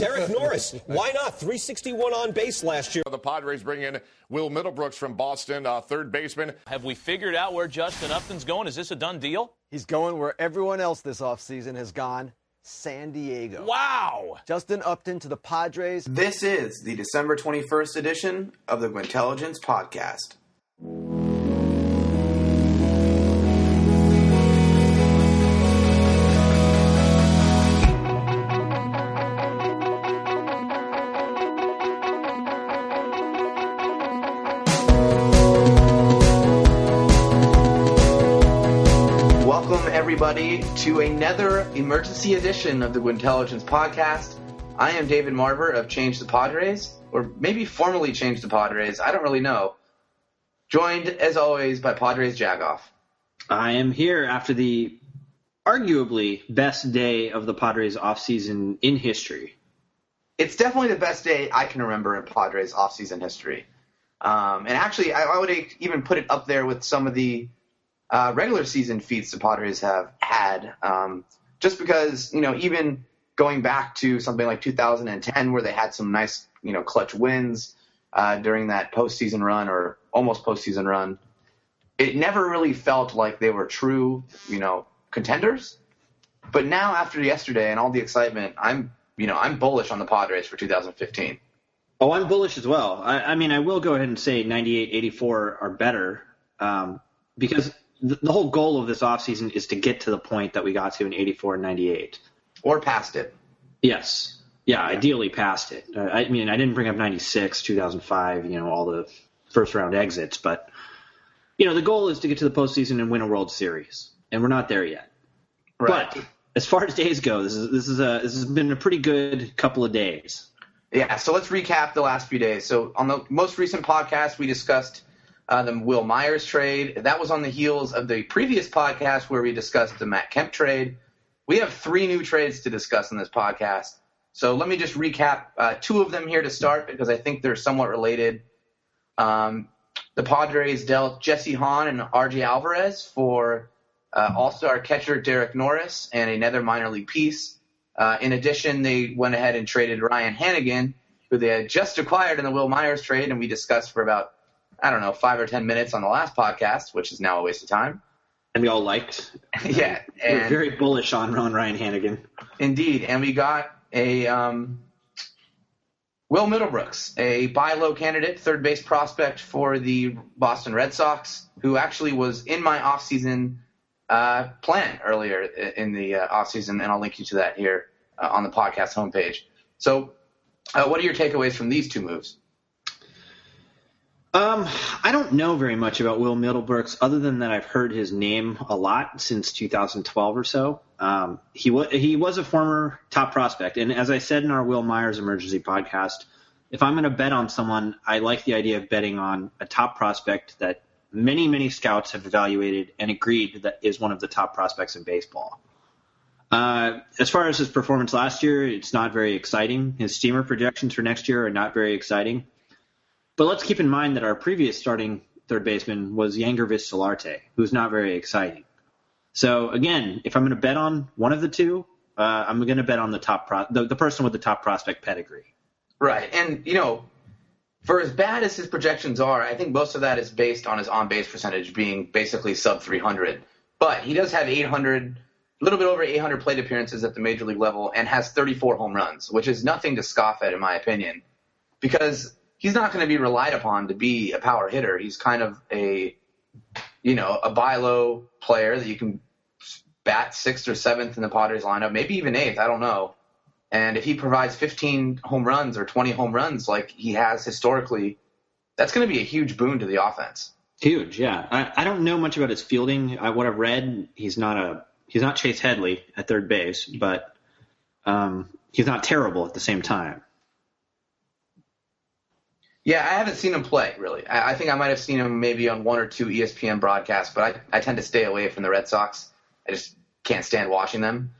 Derek Norris, why not? 361 on base last year. The Padres bring in Will Middlebrooks from Boston, uh, third baseman. Have we figured out where Justin Upton's going? Is this a done deal? He's going where everyone else this offseason has gone San Diego. Wow. Justin Upton to the Padres. This is the December 21st edition of the Gwynntelligence Podcast. Everybody, to another emergency edition of the Gwynntelligence Podcast. I am David Marver of Change the Padres, or maybe formerly Change the Padres. I don't really know. Joined, as always, by Padres Jagoff. I am here after the arguably best day of the Padres offseason in history. It's definitely the best day I can remember in Padres offseason history. Um, and actually, I, I would even put it up there with some of the uh, regular season feats the Padres have had. Um, just because, you know, even going back to something like 2010, where they had some nice, you know, clutch wins uh, during that postseason run or almost postseason run, it never really felt like they were true, you know, contenders. But now, after yesterday and all the excitement, I'm, you know, I'm bullish on the Padres for 2015. Oh, I'm bullish as well. I, I mean, I will go ahead and say 98, 84 are better um, because the, whole goal of this offseason is to get to the point that we got to in 84 and 98. Or past it. Yes. Yeah, ideally past it. Uh, I mean, I didn't bring up 96, 2005, you know, all the first round exits, but, you know, the goal is to get to the postseason and win a World Series, and we're not there yet. Right. But as far as days go, this is this is a this has been a pretty good couple of days. Yeah, so let's recap the last few days. So on the most recent podcast, we discussed uh, the Wil Myers trade. That was on the heels of the previous podcast where we discussed the Matt Kemp trade. We have three new trades to discuss in this podcast. So let me just recap uh, two of them here to start because I think they're somewhat related. Um, the Padres dealt Jesse Hahn and RJ Alvarez for uh, All-Star catcher Derek Norris and another minor league piece. Uh, in addition, they went ahead and traded Ryan Hanigan, who they had just acquired in the Wil Myers trade, and we discussed for about I don't know five or ten minutes on the last podcast, which is now a waste of time. And we all liked. yeah, We're very bullish on Ron Ryan Hanigan. indeed, and we got a um, Will Middlebrooks, a buy low candidate, third base prospect for the Boston Red Sox, who actually was in my offseason uh, plan earlier in the uh, offseason, and I'll link you to that here uh, on the podcast homepage. So, uh, what are your takeaways from these two moves? Um, I don't know very much about Will Middlebrooks, other than that I've heard his name a lot since 2012 or so. Um, he was he was a former top prospect, and as I said in our Wil Myers emergency podcast, if I'm going to bet on someone, I like the idea of betting on a top prospect that many many scouts have evaluated and agreed that is one of the top prospects in baseball. Uh, as far as his performance last year, it's not very exciting. His steamer projections for next year are not very exciting. But let's keep in mind that our previous starting third baseman was Yangervis Solarte, who's not very exciting. So again, if I'm going to bet on one of the two, uh, I'm going to bet on the top pro- the, the person with the top prospect pedigree. Right, and you know, for as bad as his projections are, I think most of that is based on his on base percentage being basically sub 300. But he does have 800, a little bit over 800 plate appearances at the major league level, and has 34 home runs, which is nothing to scoff at, in my opinion, because he's not going to be relied upon to be a power hitter. He's kind of a, you know, a buy low player that you can bat sixth or seventh in the Padres lineup, maybe even eighth. I don't know. And if he provides 15 home runs or 20 home runs like he has historically, that's going to be a huge boon to the offense. Huge, yeah. I, I don't know much about his fielding. I, what I've read, he's not a he's not Chase Headley at third base, but um, he's not terrible at the same time. Yeah, I haven't seen him play really. I, I think I might have seen him maybe on one or two ESPN broadcasts, but I, I tend to stay away from the Red Sox. I just can't stand watching them.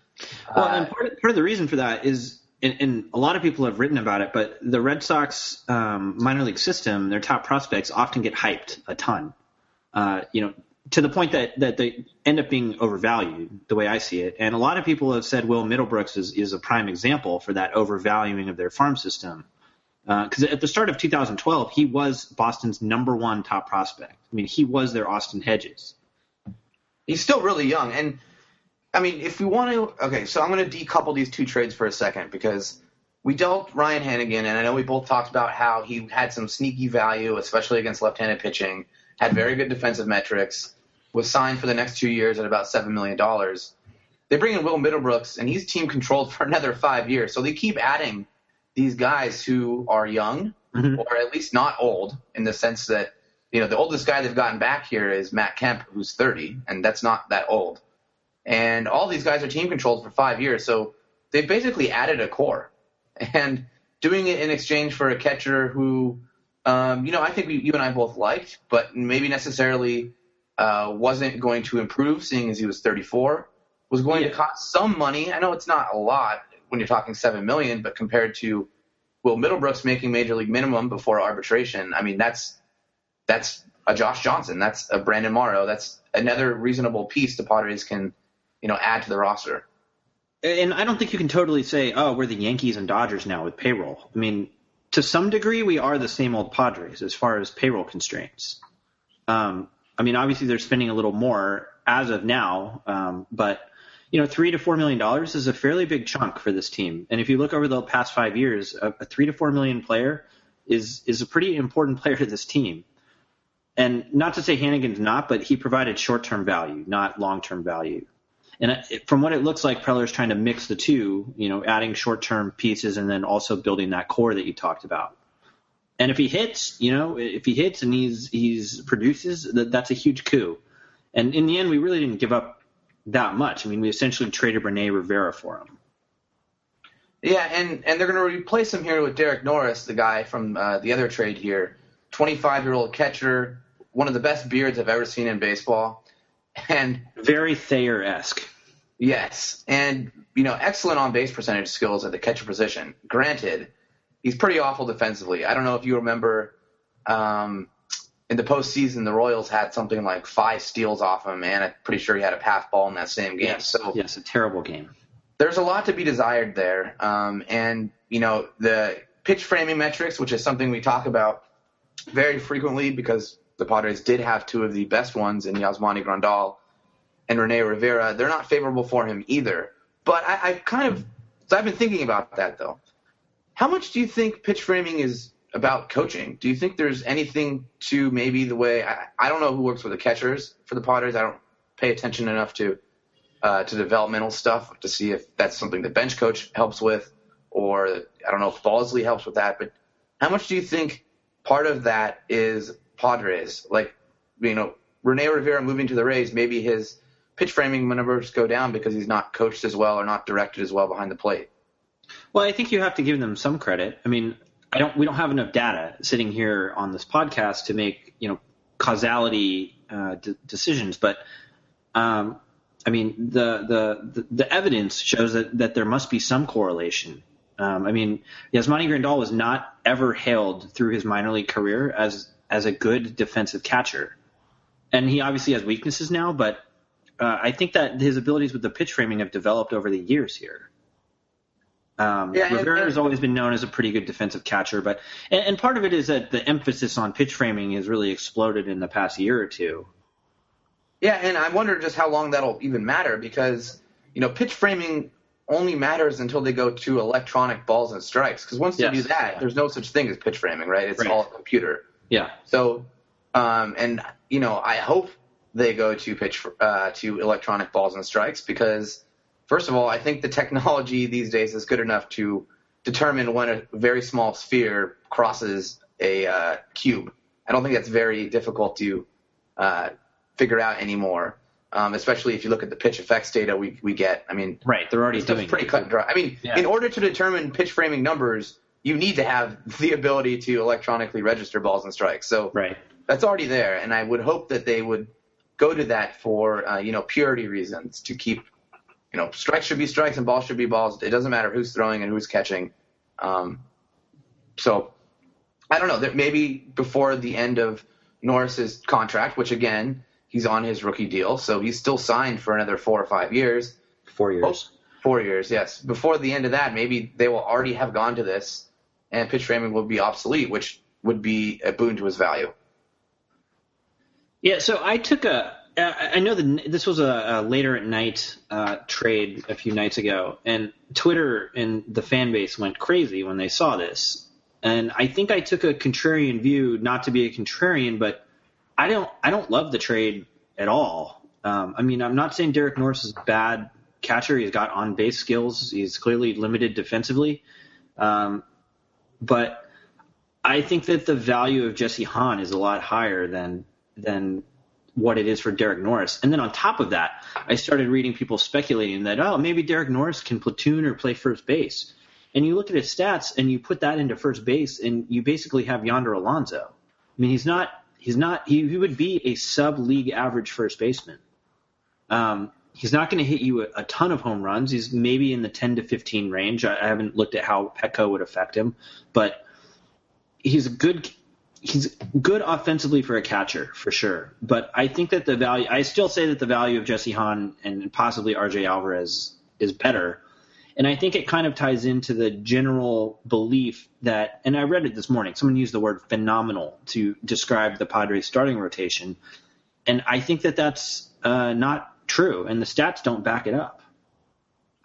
Well, Uh, and part of, part of the reason for that is, and, and a lot of people have written about it, but the Red Sox um, minor league system, their top prospects often get hyped a ton. Uh, you know, to the point that, that they end up being overvalued, the way I see it. And a lot of people have said Will Middlebrooks is, is a prime example for that overvaluing of their farm system. Because uh, at the start of 2012, he was Boston's number one top prospect. I mean, he was their Austin Hedges. He's still really young. And, I mean, if we want to. Okay, so I'm going to decouple these two trades for a second because we dealt Ryan Hanigan, and I know we both talked about how he had some sneaky value, especially against left handed pitching, had very good defensive metrics was signed for the next two years at about $7 million. They bring in Will Middlebrooks, and he's team controlled for another five years. So they keep adding these guys who are young mm-hmm. or at least not old in the sense that, you know, the oldest guy they've gotten back here is Matt Kemp, who's 30, and that's not that old. And all these guys are team controlled for five years. So they've basically added a core. And doing it in exchange for a catcher who, um, you know, I think we, you and I both liked, but maybe necessarily uh, wasn't going to improve, seeing as he was 34. Was going yeah. to cost some money. I know it's not a lot when you're talking seven million, but compared to Will Middlebrooks making major league minimum before arbitration, I mean that's that's a Josh Johnson, that's a Brandon Morrow, that's another reasonable piece the Padres can, you know, add to the roster. And I don't think you can totally say, oh, we're the Yankees and Dodgers now with payroll. I mean, to some degree, we are the same old Padres as far as payroll constraints. Um, I mean, obviously they're spending a little more as of now, um, but you know, three to four million dollars is a fairly big chunk for this team. And if you look over the past five years, a, a three to four million player is is a pretty important player to this team. And not to say Hanigan's not, but he provided short term value, not long term value. And from what it looks like, Preller's trying to mix the two, you know, adding short term pieces and then also building that core that you talked about. And if he hits, you know, if he hits and he's he's produces, that, that's a huge coup. And in the end, we really didn't give up that much. I mean, we essentially traded Rene Rivera for him. Yeah, and and they're going to replace him here with Derek Norris, the guy from uh, the other trade here, 25 year old catcher, one of the best beards I've ever seen in baseball, and very Thayer esque. Yes, and you know, excellent on base percentage skills at the catcher position. Granted he's pretty awful defensively. I don't know if you remember um, in the postseason, the Royals had something like five steals off him, and I'm pretty sure he had a path ball in that same game. Yes, so yes, a terrible game. There's a lot to be desired there, um, and you know the pitch framing metrics, which is something we talk about very frequently because the Padres did have two of the best ones in Yasmani Grandal and Rene Rivera. They're not favorable for him either. But I, I kind of so I've been thinking about that though. How much do you think pitch framing is about coaching? Do you think there's anything to maybe the way I, I don't know who works with the catchers for the Padres. I don't pay attention enough to uh, to developmental stuff to see if that's something the bench coach helps with, or I don't know if Balsley helps with that. But how much do you think part of that is Padres? Like, you know, Rene Rivera moving to the Rays, maybe his pitch framing numbers go down because he's not coached as well or not directed as well behind the plate. Well, I think you have to give them some credit. I mean, I don't. We don't have enough data sitting here on this podcast to make you know causality uh, d- decisions, but um, I mean the, the, the the evidence shows that that there must be some correlation. Um, I mean, Yasmani Grandal was not ever hailed through his minor league career as as a good defensive catcher, and he obviously has weaknesses now. But uh, I think that his abilities with the pitch framing have developed over the years here. Um, yeah, Rivera has always been known as a pretty good defensive catcher, but and, and, part of it is that the emphasis on pitch framing has really exploded in the past year or two. Yeah, and I wonder just how long that'll even matter because you know pitch framing only matters until they go to electronic balls and strikes. Because once yes. they do that, there's no such thing as pitch framing, right? It's right. all a computer. Yeah. So, um, and you know, I hope they go to pitch uh, to electronic balls and strikes because First of all, I think the technology these days is good enough to determine when a very small sphere crosses a uh, cube. I don't think that's very difficult to uh, figure out anymore. Um, especially if you look at the PITCHf/x data we, we get. I mean, right, they're already doing pretty cut and dry. I mean, yeah. in order to determine pitch framing numbers, you need to have the ability to electronically register balls and strikes. So right. that's already there, and I would hope that they would go to that for uh, you know purity reasons to keep you know, strikes should be strikes and balls should be balls. It doesn't matter who's throwing and who's catching. Um, so I don't know. That maybe before the end of Norris's contract, which again he's on his rookie deal, so he's still signed for another four or five years. Four years. Four years, yes. Before the end of that, maybe they will already have gone to this, and pitch framing will be obsolete, which would be a boon to his value. Yeah, so I took a. I know that this was a, a later at night uh, trade a few nights ago, and Twitter and the fan base went crazy when they saw this. And I think I took a contrarian view, not to be a contrarian, but I don't. I don't love the trade at all. Um, I mean, I'm not saying Derek Norris is a bad catcher. He's got on base skills. He's clearly limited defensively, um, but I think that the value of Jesse Hahn is a lot higher than than what it is for Derek Norris. And then on top of that, I started reading people speculating that oh maybe Derek Norris can platoon or play first base. And you look at his stats and you put that into first base and you basically have Yonder Alonso. I mean he's not he's not he, he would be a sub league average first baseman. Um, he's not going to hit you a, a, ton of home runs. He's maybe in the 10 to 15 range. I, I haven't looked at how Petco would affect him, but he's a good he's good offensively for a catcher for sure. But I think that the value I still say that the value of Jesse Hahn and possibly RJ Alvarez is better. And I think it kind of ties into the general belief that, and I read it this morning, someone used the word phenomenal to describe the Padres starting rotation. And I think that that's uh, not true, and the stats don't back it up.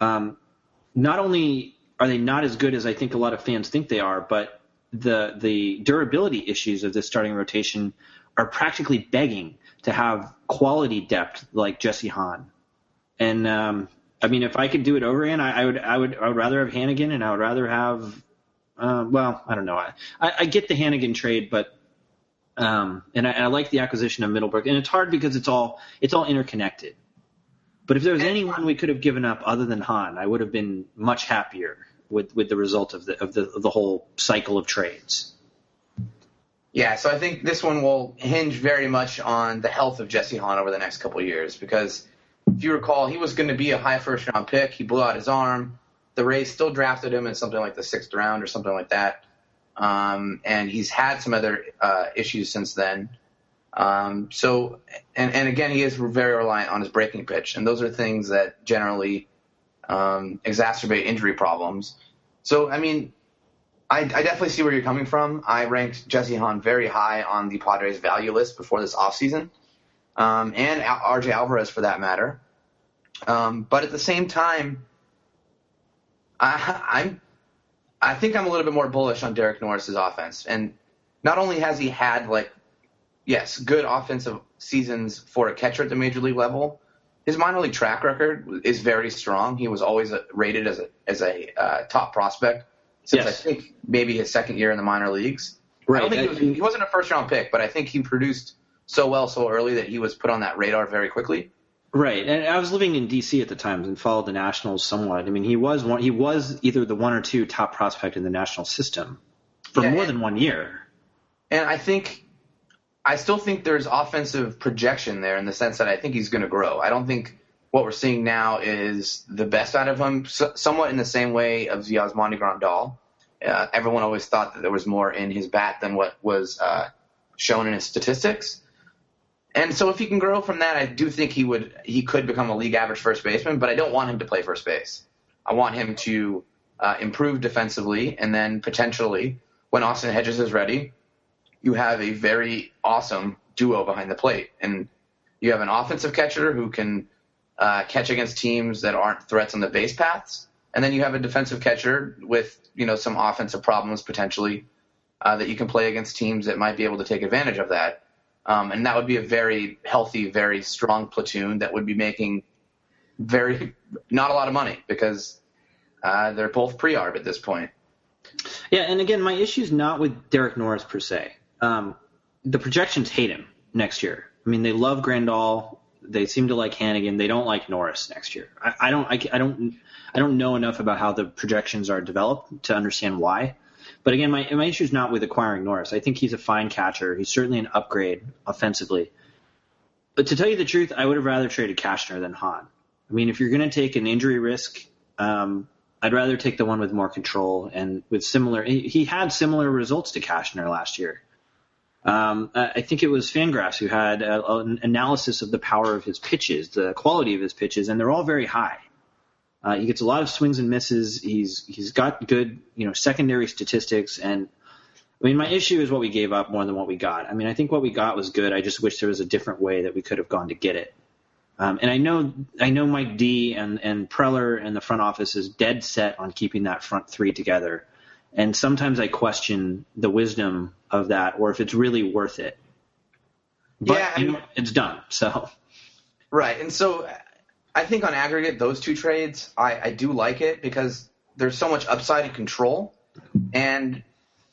Um, not only are they not as good as I think a lot of fans think they are, but the the durability issues of this starting rotation are practically begging to have quality depth like Jesse Hahn. And um, I mean, if I could do it over again, I, I, would I would I would rather have Hanigan, and I would rather have. Uh, well, I don't know. I, I get the Hanigan trade, but um, and I, I like the acquisition of Middlebrook, and it's hard because it's all it's all interconnected. But if there was anyone we could have given up other than Hahn, I would have been much happier with with the result of the of the of the whole cycle of trades. Yeah, so I think this one will hinge very much on the health of Jesse Hahn over the next couple years because if you recall, he was going to be a high first round pick. He blew out his arm. The Rays still drafted him in something like the sixth round or something like that. Um, and he's had some other uh, issues since then. Um, so, and, and again, he is very reliant on his breaking pitch, and those are things that generally um, exacerbate injury problems. So, I mean, I, I, definitely see where you're coming from. I ranked Jesse Hahn very high on the Padres' value list before this offseason, um, and RJ Alvarez for that matter. Um, but at the same time, I, I'm, I think I'm a little bit more bullish on Derek Norris's offense. And not only has he had like, yes, good offensive seasons for a catcher at the major league level, his minor league track record is very strong. He was always rated as a as a uh, top prospect since yes. I think maybe his second year in the minor leagues. Right. I don't think he, was, he wasn't a first round pick, but I think he produced so well so early that he was put on that radar very quickly. Right, and I was living in D.C. at the time and followed the Nationals somewhat. I mean, he was one. He was either the one or two top prospect in the national system for yeah, more and, than one year. And I think I still think there's offensive projection there in the sense that I think he's going to grow. I don't think what we're seeing now is the best out of him, so, somewhat in the same way of Yasmani Grandal. Uh, everyone always thought that there was more in his bat than what was uh, shown in his statistics. And so if he can grow from that, I do think he would he could become a league average first baseman. But I don't want him to play first base. I want him to uh, improve defensively, and then potentially when Austin Hedges is ready, you have a very awesome duo behind the plate. And you have an offensive catcher who can uh, catch against teams that aren't threats on the base paths. And then you have a defensive catcher with, you know, some offensive problems potentially uh, that you can play against teams that might be able to take advantage of that. Um, and that would be a very healthy, very strong platoon that would be making very not a lot of money because uh, they're both pre-arb at this point. Yeah, and again, my issue is not with Derek Norris per se um, the projections hate him next year. I mean, they love Grandal. They seem to like Hanigan. They don't like Norris next year. I, I don't. I, I don't. I don't know enough about how the projections are developed to understand why. But again, my my issue is not with acquiring Norris. I think he's a fine catcher. He's certainly an upgrade offensively. But to tell you the truth, I would have rather traded Cashner than Hahn. I mean, if you're going to take an injury risk, um, I'd rather take the one with more control and with similar. He, he had similar results to Cashner last year. Um, I think it was Fangraphs who had a, an analysis of the power of his pitches, the quality of his pitches, and they're all very high. Uh, he gets a lot of swings and misses. He's he's got good you know secondary statistics, and I mean my issue is what we gave up more than what we got. I mean I think what we got was good. I just wish there was a different way that we could have gone to get it. Um, and I know I know Mike Dee and and Preller and the front office is dead set on keeping that front three together. And sometimes I question the wisdom of that or if it's really worth it. But Yeah, I you know, mean- it's done. So Right, and so I think on aggregate, those two trades, I, I do like it because there's so much upside and control, and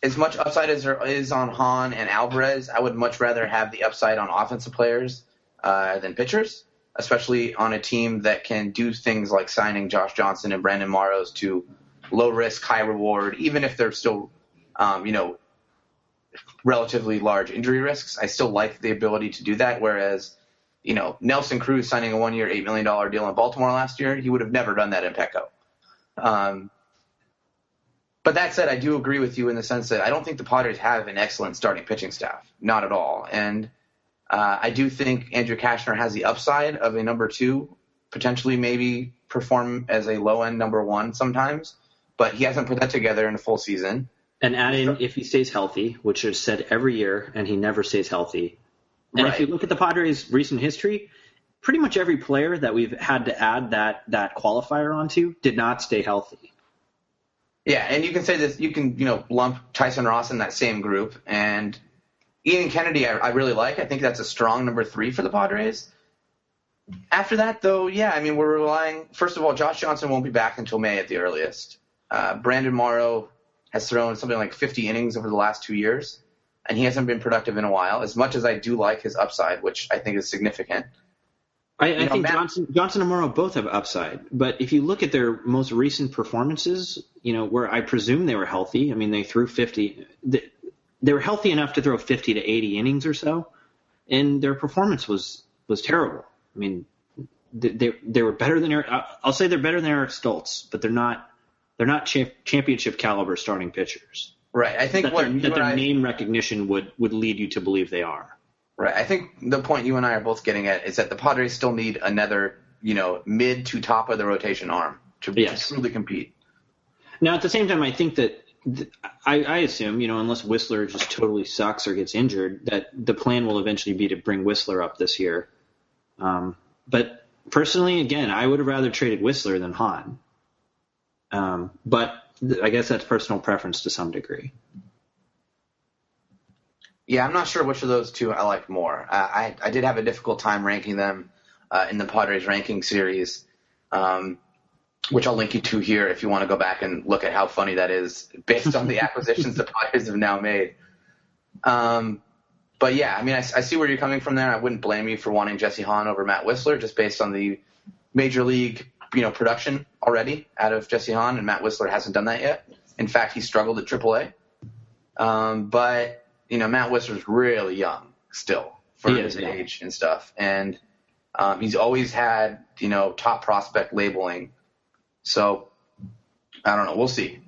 as much upside as there is on Hahn and Alvarez, I would much rather have the upside on offensive players uh, than pitchers, especially on a team that can do things like signing Josh Johnson and Brandon Morrows to low risk, high reward, even if they're still, um, you know, relatively large injury risks. I still like the ability to do that, whereas you know, Nelson Cruz signing a one year, $8 million deal in Baltimore last year, he would have never done that in Petco. Um, but that said, I do agree with you in the sense that I don't think the Padres have an excellent starting pitching staff. Not at all. And uh, I do think Andrew Cashner has the upside of a number two, potentially maybe perform as a low end number one sometimes, but he hasn't put that together in a full season. And add in if he stays healthy, which is said every year, and he never stays healthy. And if you look at the Padres' recent history, pretty much every player that we've had to add that that qualifier onto did not stay healthy. Yeah, and you can say this. You can you know lump Tyson Ross in that same group, and Ian Kennedy. I, I really like. I think that's a strong number three for the Padres. After that, though, yeah, I mean we're relying. First of all, Josh Johnson won't be back until May at the earliest. Uh, Brandon Morrow has thrown something like 50 innings over the last two years, and he hasn't been productive in a while. As much as I do like his upside, which I think is significant. I, I know, think Matt- Johnson, Johnson and Morrow both have upside, but if you look at their most recent performances, you know where I presume they were healthy. I mean, they threw 50. They, they were healthy enough to throw 50 to 80 innings or so, and their performance was was terrible. I mean, they they, they were better than Eric. I'll say they're better than Eric Stults, but they're not they're not cha- championship caliber starting pitchers. Right. I think That, what their, that their I- name recognition would would lead you to believe they are. Right. I think the point you and I are both getting at is that the Padres still need another, you know, mid to top of the rotation arm to, Yes. to truly compete. Now, at the same time, I think that th- I, I assume, you know, unless Wisler just totally sucks or gets injured, that the plan will eventually be to bring Wisler up this year. Um, but personally, again, I would have rather traded Wisler than Hahn. Um, but th- I guess that's personal preference to some degree. Yeah, I'm not sure which of those two I like more. Uh, I I did have a difficult time ranking them uh, in the Padres ranking series, um, which I'll link you to here if you want to go back and look at how funny that is based on the acquisitions the Padres have now made. Um, but yeah, I mean, I, I see where you're coming from there. I wouldn't blame you for wanting Jesse Hahn over Matt Wisler just based on the major league, you know, production already out of Jesse Hahn, and Matt Wisler hasn't done that yet. In fact, he struggled at AAA. Um, but you know, Matt Wisler's really young still for He his is age and stuff, and um, he's always had you know top prospect labeling. So I don't know. We'll see.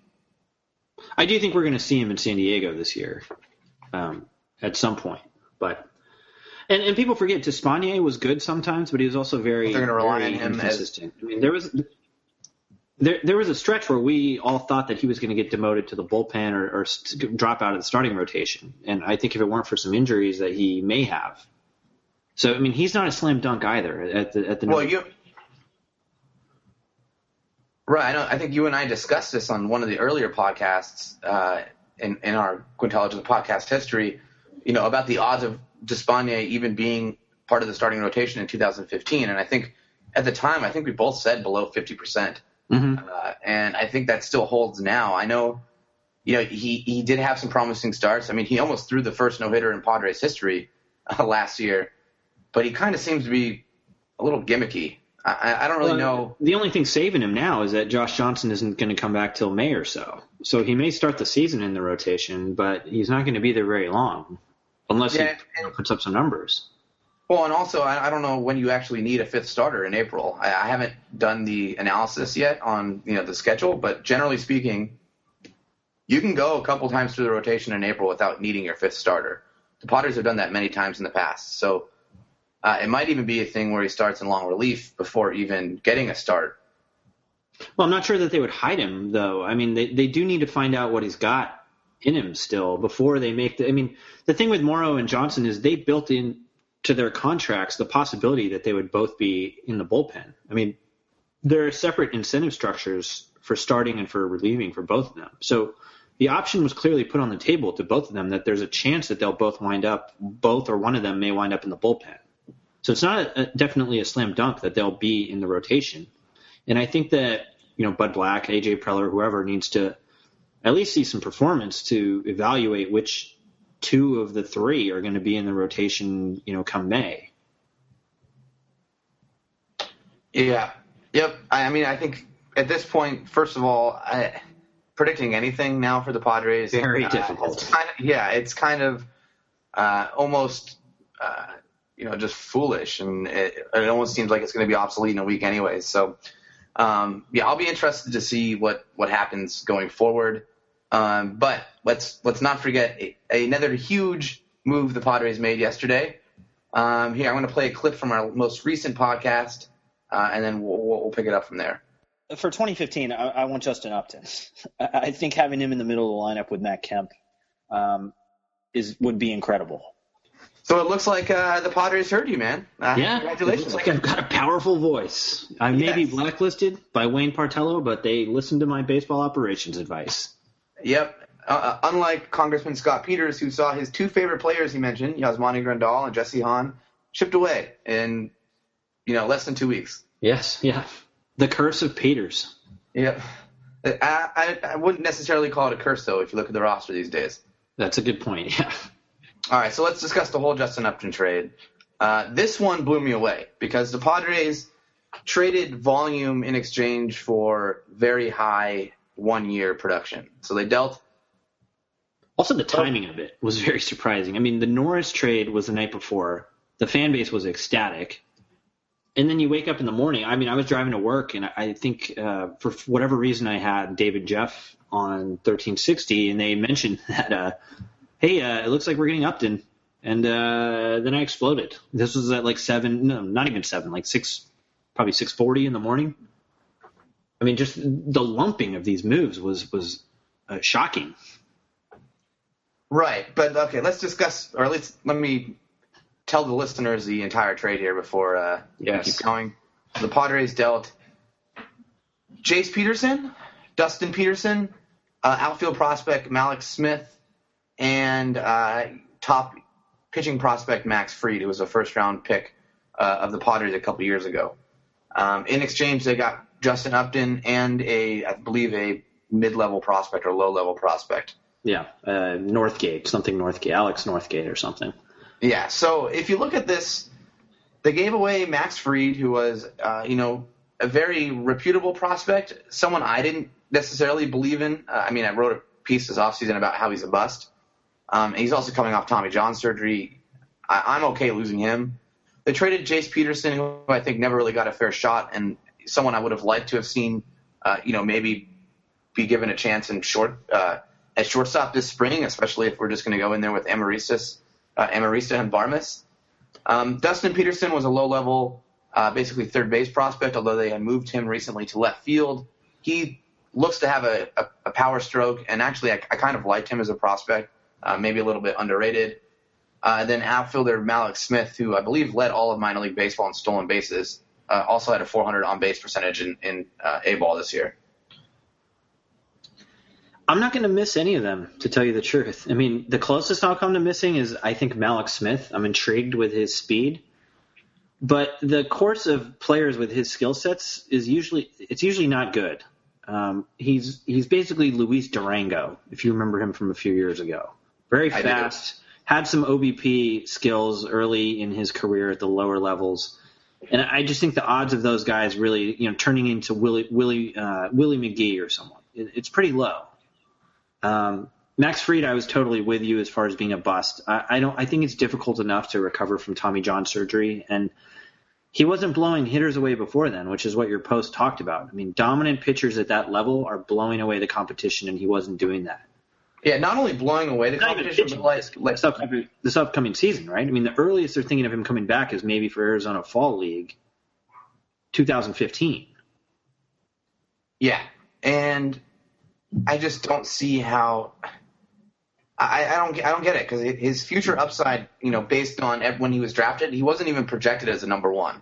I do think we're going to see him in San Diego this year um, at some point. But and, and people forget Despaigne was good sometimes, but he was also very, They're gonna rely very on him as- inconsistent. I mean, there was there there was a stretch where we all thought that he was going to get demoted to the bullpen or, or drop out of the starting rotation, and I think if it weren't for some injuries that he may have. So I mean, he's not a slam dunk either at the at the. Well, you. Right. I, know, I think you and I discussed this on one of the earlier podcasts uh, in, in our Gwynntelligence podcast history, you know, about the odds of Despaigne even being part of the starting rotation in 2015. And I think at the time, I think we both said below 50%. percent Mhm. Uh, and I think that still holds now. I know, you know, he, he did have some promising starts. I mean, he almost threw the first no hitter in Padres history uh, last year, but he kind of seems to be a little gimmicky. I, I- I don't really Well, know. The only thing saving him now is that Josh Johnson isn't going to come back till May or so. So he may start the season in the rotation, but he's not going to be there very long, unless Yeah, he puts up some numbers. Well, and also, I, I don't know when you actually need a fifth starter in April. I, I haven't done the analysis yet on you know the schedule, but generally speaking, you can go a couple times through the rotation in April without needing your fifth starter. The Padres have done that many times in the past. So uh, it might even be a thing where he starts in long relief before even getting a start. Well, I'm not sure that they would hide him, though. I mean, they, they do need to find out what he's got in him still before they make the. I mean, the thing with Morrow and Johnson is they built in to their contracts the possibility that they would both be in the bullpen. I mean, there are separate incentive structures for starting and for relieving for both of them. So the option was clearly put on the table to both of them that there's a chance that they'll both wind up, both or one of them may wind up in the bullpen. So it's not a, definitely a slam dunk that they'll be in the rotation. And I think that, you know, Bud Black, AJ Preller, whoever needs to at least see some performance to evaluate which two of the three are going to be in the rotation, you know, come May. Yeah. Yep. I, I mean, I think at this point, first of all, I, predicting anything now for the Padres is very uh, difficult. It's kind of, yeah, it's kind of uh, almost uh, you know just foolish, and it, it almost seems like it's going to be obsolete in a week anyway. So um, yeah, I'll be interested to see what what happens going forward. Um, but let's let's not forget a, another huge move the Padres made yesterday. Um, here, I'm going to play a clip from our most recent podcast, uh, and then we'll, we'll pick it up from there for 2015, I, I, want Justin Upton. I think having him in the middle of the lineup with Matt Kemp um, is would be incredible. So it looks like uh, the Padres heard you, man. Uh, yeah, congratulations! It looks like I've got a powerful voice. I may yes. be blacklisted by Wayne Partello, but they listened to my baseball operations advice. Yep. Uh, uh, unlike Congressman Scott Peters, who saw his two favorite players he mentioned, Yasmani Grandal and Jesse Hahn, shipped away in you know less than two weeks. Yes. Yeah. The curse of Peters. Yep, I, I, I wouldn't necessarily call it a curse, though, if you look at the roster these days. That's a good point, yeah. All right, so let's discuss the whole Justin Upton trade. Uh, this one blew me away because the Padres traded volume in exchange for very high one year production. So they dealt. Also, the timing of it was very surprising. I mean, the Norris trade was the night before. The fan base was ecstatic and then you wake up in the morning. I mean, I was driving to work, and I think uh, for whatever reason I had David Jeff on 1360, and they mentioned that, uh, hey, uh, it looks like we're getting Upton, and uh, then I exploded. This was at like seven, no, not even seven, like six, probably 6:40 in the morning. I mean, just the lumping of these moves was was uh, shocking. Right, but okay, let's discuss, or at least let me tell the listeners the entire trade here before uh, yes. we keep going. The Padres dealt Jace Peterson, Dustin Peterson, uh, outfield prospect Mallex Smith, and uh, top pitching prospect Max Fried, who was a first round pick uh, of the Padres a couple years ago. Um, in exchange, they got Justin Upton and a, I believe, a mid level prospect or low level prospect. Yeah, uh, Northgate, something Northgate, Alex Northgate or something. Yeah. So if you look at this, they gave away Max Fried, who was, uh, you know, a very reputable prospect, someone I didn't necessarily believe in. Uh, I mean, I wrote a piece this offseason about how he's a bust. Um, he's also coming off Tommy John surgery. I, I'm okay losing him. They traded Jace Peterson, who I think never really got a fair shot, and someone I would have liked to have seen, uh, you know, maybe be given a chance in short uh, at shortstop this spring, especially if we're just going to go in there with Amarystis uh, Amarista and Barmes. Um, Dustin Peterson was a low level, uh, basically third base prospect, although they had moved him recently to left field. He looks to have a, a, a power stroke, and actually, I, I, kind of liked him as a prospect, uh, maybe a little bit underrated. Uh, then outfielder Mallex Smith, who I believe led all of minor league baseball in stolen bases, uh, also had a 400 on base percentage in, in uh, A ball this year. I'm not going to miss any of them, to tell you the truth. I mean, the closest I'll come to missing is I think Mallex Smith. I'm intrigued with his speed, but the course of players with his skill sets is usually it's usually not good. Um, he's he's basically Luis Durango, if you remember him from a few years ago. Very fast, had some OBP skills early in his career at the lower levels. And I just think the odds of those guys really, you know, turning into Willie Willie uh, Willie McGee or someone, it, it's pretty low. Um, Max Fried, I was totally with you as far as being a bust. I, I, don't. I think it's difficult enough to recover from Tommy John surgery, and he wasn't blowing hitters away before then, which is what your post talked about. I mean, dominant pitchers at that level are blowing away the competition, and he wasn't doing that. Yeah, not only blowing away the competition, but like, this, like this, upcoming, this upcoming season, right? I mean, the earliest they're thinking of him coming back is maybe for Arizona Fall League, 2015. Yeah, and I just don't see how. I, I don't I don't get it because his future upside, you know, based on when he was drafted, he wasn't even projected as a number one.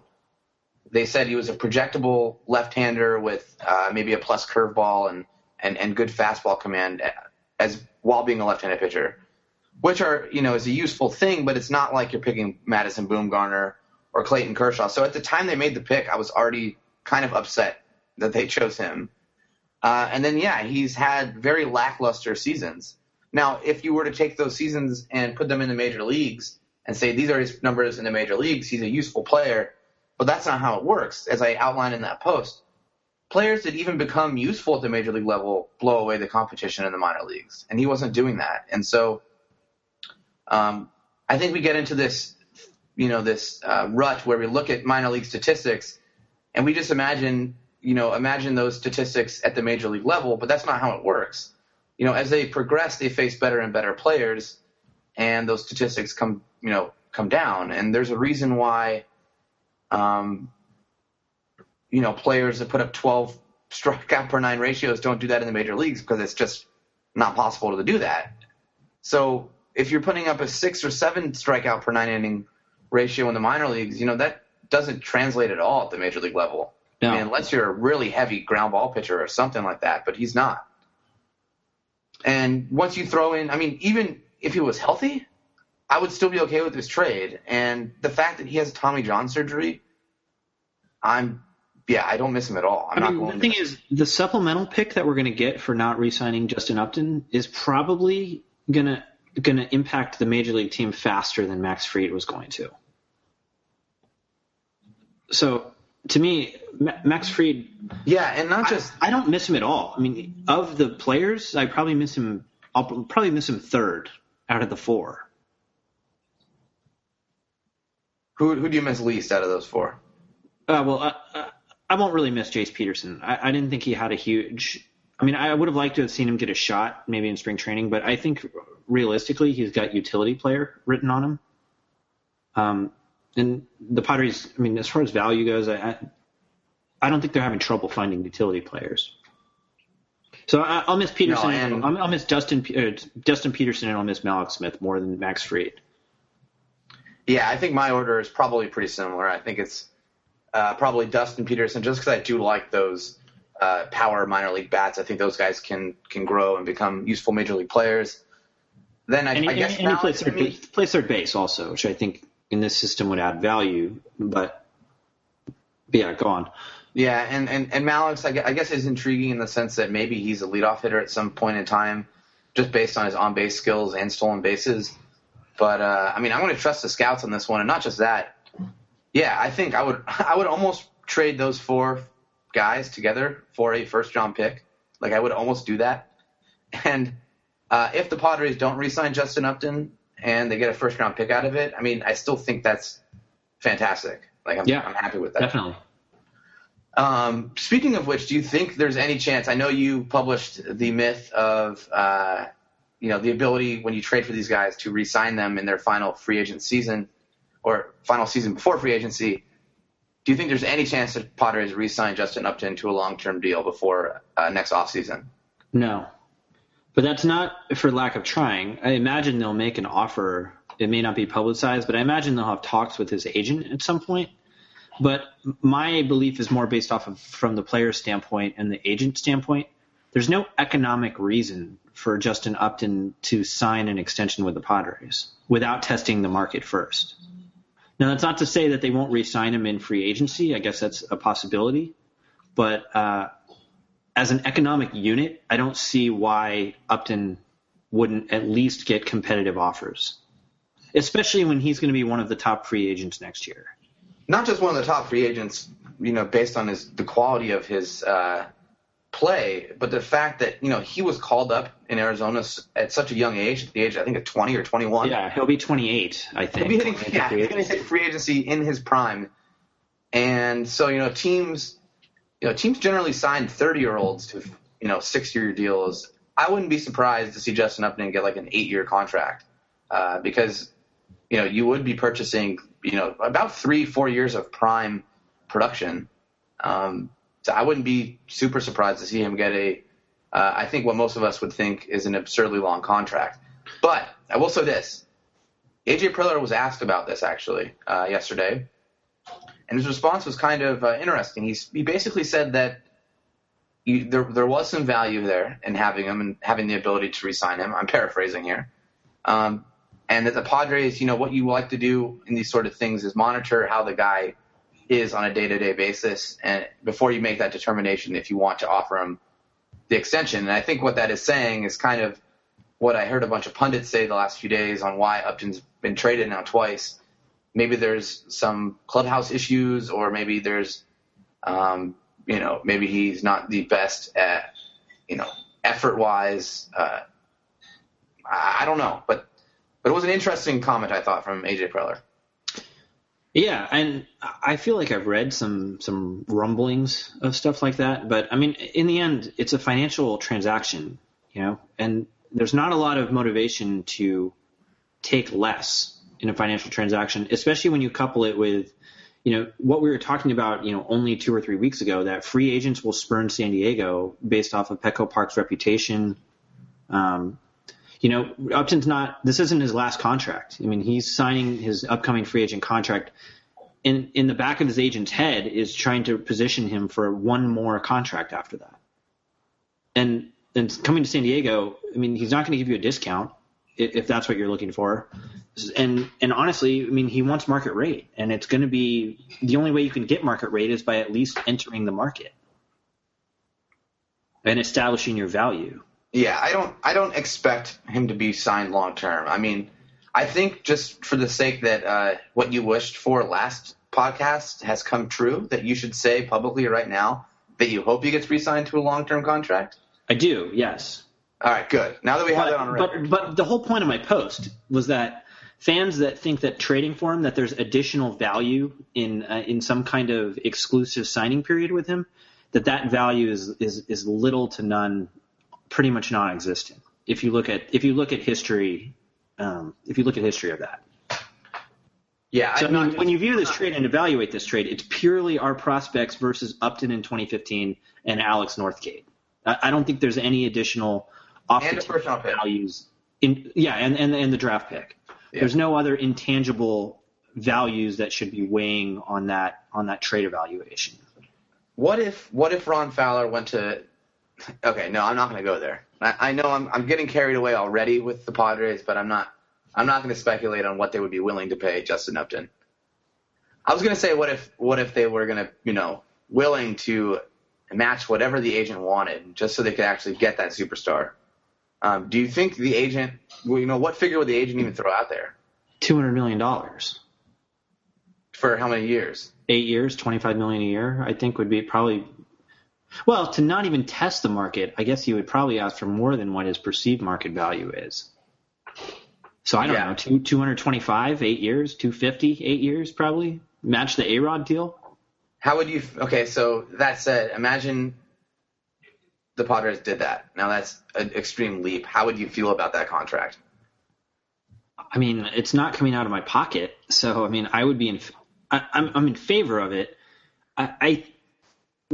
They said he was a projectable left-hander with uh, maybe a plus curveball and, and and good fastball command as while being a left-handed pitcher, which are you know is a useful thing, but it's not like you're picking Madison Bumgarner or Clayton Kershaw. So at the time they made the pick, I was already kind of upset that they chose him. Uh, and then, yeah, he's had very lackluster seasons. Now, if you were to take those seasons and put them in the major leagues and say these are his numbers in the major leagues, he's a useful player, but that's not how it works, as I outlined in that post. Players that even become useful at the major league level blow away the competition in the minor leagues, and he wasn't doing that. And so, um, I think we get into this, you know, this uh, rut where we look at minor league statistics and we just imagine you know, imagine those statistics at the major league level, but that's not how it works. You know, as they progress, they face better and better players, and those statistics come, you know, come down. And there's a reason why, um, you know, players that put up 12 strikeout per nine ratios don't do that in the major leagues because it's just not possible to do that. So if you're putting up a six or seven strikeout per nine inning ratio in the minor leagues, you know, that doesn't translate at all at the major league level. No. I mean, unless you're a really heavy ground ball pitcher or something like that, but he's not. And once you throw in, I mean, even if he was healthy, I would still be okay with this trade. And the fact that he has Tommy John surgery, I'm, yeah, I don't miss him at all. I'm I not mean, going the thing to. is, the supplemental pick that we're going to get for not re-signing Justin Upton is probably going to going to impact the major league team faster than Max Fried was going to. So, to me, Ma- Max Fried. yeah, and not just. I don't miss him at all. I mean, of the players, I probably miss him. I'll probably miss him third out of the four. Who, who do you miss least out of those four? Uh, well, I, I, won't really miss Jace Peterson. I, I didn't think he had a huge. I mean, I would have liked to have seen him get a shot maybe in spring training, but I think realistically he's got utility player written on him. Um, and the Padres, I mean, as far as value goes, I, I, don't think they're having trouble finding utility players. So I, I'll miss Peterson. No, and- I'll, I'll miss Justin uh, Justin Peterson, and I'll miss Mallex Smith more than Max Fried. Yeah, I think my order is probably pretty similar. I think it's uh, probably Dustin Peterson, just because I do like those uh, power minor league bats. I think those guys can can grow and become useful major league players. Then I, And, I guess and he now, plays third, mean, base, plays third base also, which I think in this system would add value. But, but yeah, go on. Yeah, and, and, and Mallex's, I gue- I guess, is intriguing in the sense that maybe he's a leadoff hitter at some point in time, just based on his on base skills and stolen bases. But uh, I mean, I'm going to trust the scouts on this one, and not just that. Yeah, I think I would I would almost trade those four guys together for a first round pick. Like I would almost do that. And uh, if the Padres don't re-sign Justin Upton and they get a first round pick out of it, I mean, I still think that's fantastic. Like I'm, Yeah, I'm happy with that. Definitely. Um, speaking of which, do you think there's any chance? I know you published the myth of, uh, you know, the ability when you trade for these guys to re-sign them in their final free agent season or final season before free agency. Do you think there's any chance that Padres re-sign Justin Upton to a long-term deal before uh, next offseason? No. But that's not for lack of trying. I imagine they'll make an offer. It may not be publicized, but I imagine they'll have talks with his agent at some point. But my belief is more based off of from the player standpoint and the agent standpoint. There's no economic reason for Justin Upton to sign an extension with the Padres without testing the market first. Now, that's not to say that they won't re-sign him in free agency. I guess that's a possibility. But uh, as an economic unit, I don't see why Upton wouldn't at least get competitive offers, especially when he's going to be one of the top free agents next year. Not just one of the top free agents, you know, based on his the quality of his uh, play, but the fact that you know he was called up in Arizona s- at such a young age, at the age I think of 20 or 21. Yeah, he'll be 28, I think. He'll be hitting, yeah, free he's going to agency. hit free agency in his prime, and so you know teams, you know teams generally sign thirty year olds to you know six year deals I wouldn't be surprised to see Justin Upton get like an eight-year contract uh, because you know you would be purchasing you know about three, four years of prime production. Um, so I wouldn't be super surprised to see him get a. Uh, I think what most of us would think is an absurdly long contract. But I will say this: AJ Preller was asked about this actually uh, yesterday, and his response was kind of uh, interesting. He's, he basically said that you, there there was some value there in having him and having the ability to re-sign him. I'm paraphrasing here, um, and that the Padres, you know, what you like to do in these sort of things is monitor how the guy is on a day-to-day basis, and before you make that determination, if you want to offer him the extension. And I think what that is saying is kind of what I heard a bunch of pundits say the last few days on why Upton's been traded now twice. Maybe there's some clubhouse issues, or maybe there's, um, you know, maybe he's not the best at, you know, effort wise. Uh, I, I don't know, but but it was an interesting comment I thought from AJ Preller. Yeah, and I feel like I've read some some rumblings of stuff like that, but I mean, in the end, it's a financial transaction, you know, and there's not a lot of motivation to take less in a financial transaction, especially when you couple it with, you know, what we were talking about, you know, only two or three weeks ago that free agents will spurn San Diego based off of Petco Park's reputation. Um, you know, Upton's not. This isn't his last contract. I mean, he's signing his upcoming free agent contract. In in the back of his agent's head is trying to position him for one more contract after that. And and coming to San Diego, I mean, he's not going to give you a discount if, that's what you're looking for. And and honestly, I mean, he wants market rate, and it's going to be the only way you can get market rate is by at least entering the market and establishing your value. Yeah, I don't I don't expect him to be signed long term. I mean, I think just for the sake that uh, what you wished for last podcast has come true, that you should say publicly right now that you hope he gets re-signed to a long term contract. I do, yes. All right, good. Now that we have but, that on record. But but the whole point of my post was that fans that think that trading for him that there's additional value in uh, in some kind of exclusive signing period with him that that value is is is little to none pretty much non-existent if you look at if you look at history um, if you look at history of that yeah, so I'm mean, when you view this trade and evaluate this trade, it's purely our prospects versus Upton in 2015 and Aaron Northcraft. I, I don't think there's any additional off And a first round pick. values. In yeah, and, and and the draft pick. There's no other intangible values that should be weighing on that on that trade evaluation. What if what if Ron Fowler went to? Okay, no, I'm not going to go there. I, I know I'm I'm getting carried away already with the Padres, but I'm not I'm not going to speculate on what they would be willing to pay Justin Upton. I was going to say what if what if they were going to you know willing to match whatever the agent wanted just so they could actually get that superstar. Um, do you think the agent, well, you know, what figure would the agent even throw out there Two hundred million dollars, for how many years? eight years, twenty five million a year. I think would be probably. Well, to not even test the market, I guess you would probably ask for more than what his perceived market value is. So I don't Yeah. know, two two hundred twenty five, eight years, two fifty, eight years, probably match the A Rod deal. How would you? Okay, so that said, imagine the Padres did that. Now that's an extreme leap. How would you feel about that contract? I mean, it's not coming out of my pocket, so I mean, I would be in. I, I'm I'm in favor of it. I, I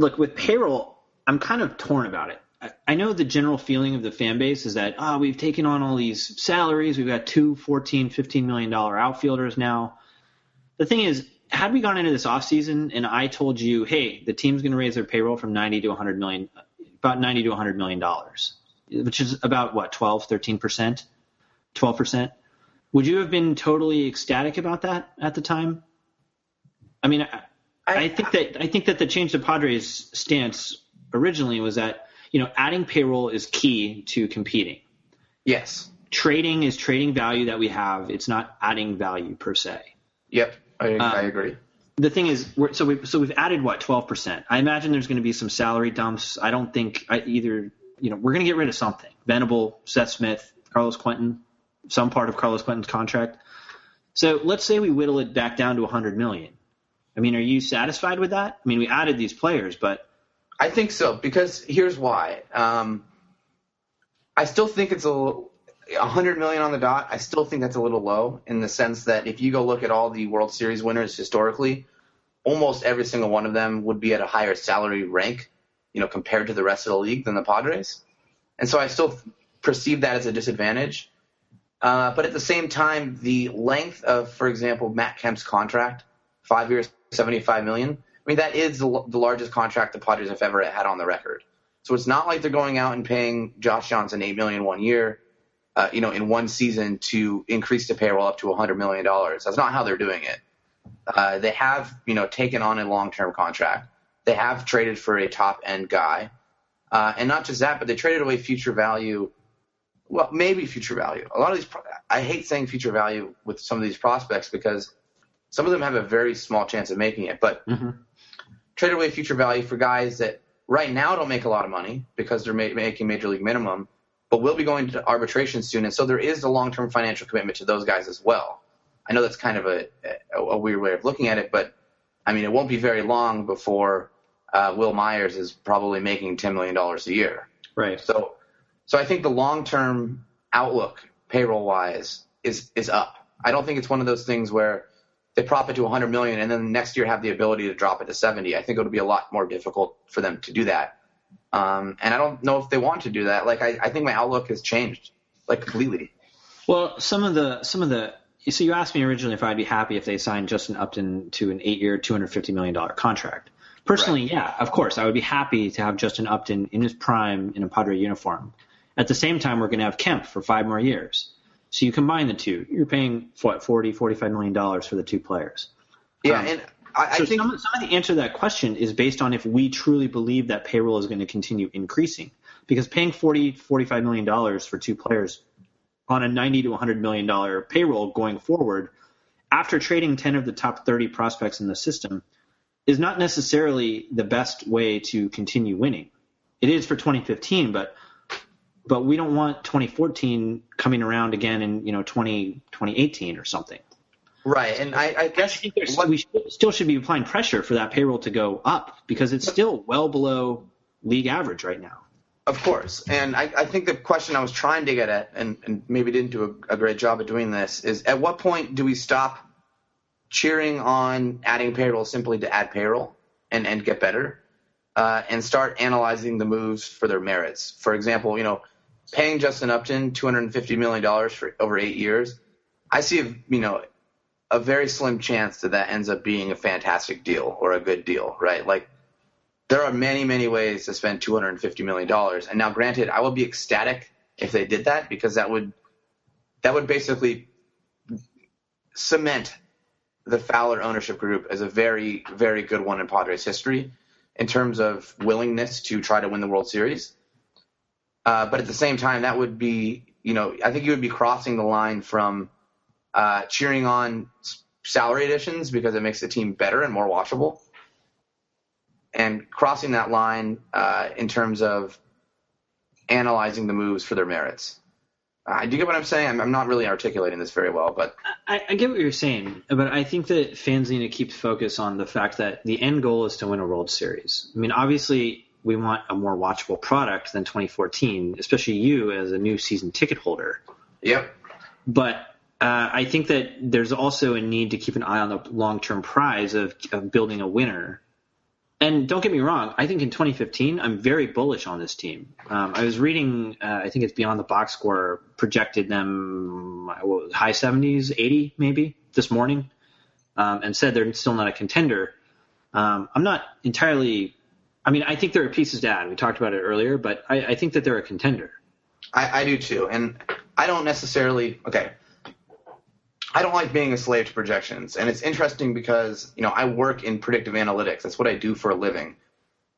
look with payroll. I'm kind of torn about it. I, I know the general feeling of the fan base is that ah, we've taken on all these salaries. We've got two 14, 15 million dollar outfielders now. The thing is, had we gone into this offseason and I told you, hey, the team's going to raise their payroll from 90 to 100 million, about 90 to 100 million dollars, which is about what 12, 13 percent, 12 percent. Would you have been totally ecstatic about that at the time? I mean, I think that I think that the change to Padres stance originally was that you know adding payroll is key to competing. Yes. Trading is trading value that we have. It's not adding value per se. Yep. I, I Um, agree. The thing is, we're, so we so we've added what twelve percent. I imagine there's going to be some salary dumps. I don't think I, either. You know, we're going to get rid of something. Venable, Seth Smith, Carlos Quentin, some part of Carlos Quentin's contract. So let's say we whittle it back down to 100 million. I mean, are you satisfied with that? I mean, we added these players, but I think so because here's why. Um, I still think it's a little, 100 million on the dot. I still think that's a little low in the sense that if you go look at all the World Series winners historically, almost every single one of them would be at a higher salary rank, you know, compared to the rest of the league than the Padres. And so I still perceive that as a disadvantage. Uh, but at the same time, the length of, for example, Matt Kemp's contract, five years, 75 million. I mean, that is the, largest contract the Padres have ever had on the record. So it's not like they're going out and paying Josh Johnson eight million one year, uh, you know, in one season to increase the payroll up to hundred million dollars. That's not how they're doing it. Uh, they have, you know, taken on a long-term contract. They have traded for a top-end guy, uh, and not just that, but they traded away future value. Well, maybe future value. A lot of these, I hate saying future value with some of these prospects because some of them have a very small chance of making it. But mm-hmm. traded away future value for guys that right now don't make a lot of money because they're ma- making major league minimum, but will be going to arbitration soon, and so there is a long-term financial commitment to those guys as well. I know that's kind of a, a, a weird way of looking at it, but I mean, it won't be very long before uh, Wil Myers is probably making ten million dollars a year. Right. So, so I think the long-term outlook, payroll-wise, is is up. I don't think it's one of those things where they prop it to 100 million and then next year have the ability to drop it to 70. I think it'll be a lot more difficult for them to do that. Um, and I don't know if they want to do that. Like I, I think my outlook has changed like completely. Well, some of the some of the so you asked me originally if I'd be happy if they signed Justin Upton to an eight-year, two hundred fifty million dollar contract. Personally, right. yeah, of course, I would be happy to have Justin Upton in his prime in a Padre uniform. At the same time, we're going to have Kemp for five more years. So you combine the two, you're paying what 40, 45 million dollars for the two players. Yeah, um, and I, I so think some, some, of the answer to that question is based on if we truly believe that payroll is going to continue increasing. Because paying 40, 45 million dollars for two players on a 90 to 100 million dollar payroll going forward, after trading 10 of the top 30 prospects in the system, is not necessarily the best way to continue winning. It is for 2015, but but we don't want 2014 coming around again in you know 20, 2018 or something. Right, and I, I guess I we still should be applying pressure for that payroll to go up because it's still well below league average right now. Of course, and I, I think the question I was trying to get at, and, and maybe didn't do a, a great job of doing this, is at what point do we stop cheering on adding payroll simply to add payroll and, and get better, uh, and start analyzing the moves for their merits? For example, you know, paying Justin Upton two hundred and fifty million dollars for over eight years, I see a, you know a very slim chance that that ends up being a fantastic deal or a good deal, right? Like there are many many ways to spend two hundred and fifty million dollars, and now granted, I would be ecstatic if they did that because that would that would basically cement the Fowler ownership group as a very very good one in Padres history in terms of willingness to try to win the World Series. Uh, but at the same time, that would be, you know, I think you would be crossing the line from uh, cheering on salary additions because it makes the team better and more watchable, and crossing that line uh, in terms of analyzing the moves for their merits. Uh, do you get what I'm saying? I'm, I'm, not really articulating this very well, but I, I, get what you're saying. But I think that fans need to keep focus on the fact that the end goal is to win a World Series. I mean, obviously, we want a more watchable product than 2014, especially you as a new season ticket holder. Yep. But uh, I think that there's also a need to keep an eye on the long term prize of, of building a winner. And don't get me wrong, I think in 2015, I'm very bullish on this team. Um, I was reading, uh, I think it's Beyond the Box Score projected them high 70s, 80 maybe this morning, um, and said they're still not a contender. Um, I'm not entirely I mean, I think there are pieces to add. We talked about it earlier, but I, I think that they're a contender. I, I do too, and I don't necessarily. Okay, I don't like being a slave to projections, and it's interesting because you know I work in predictive analytics. That's what I do for a living,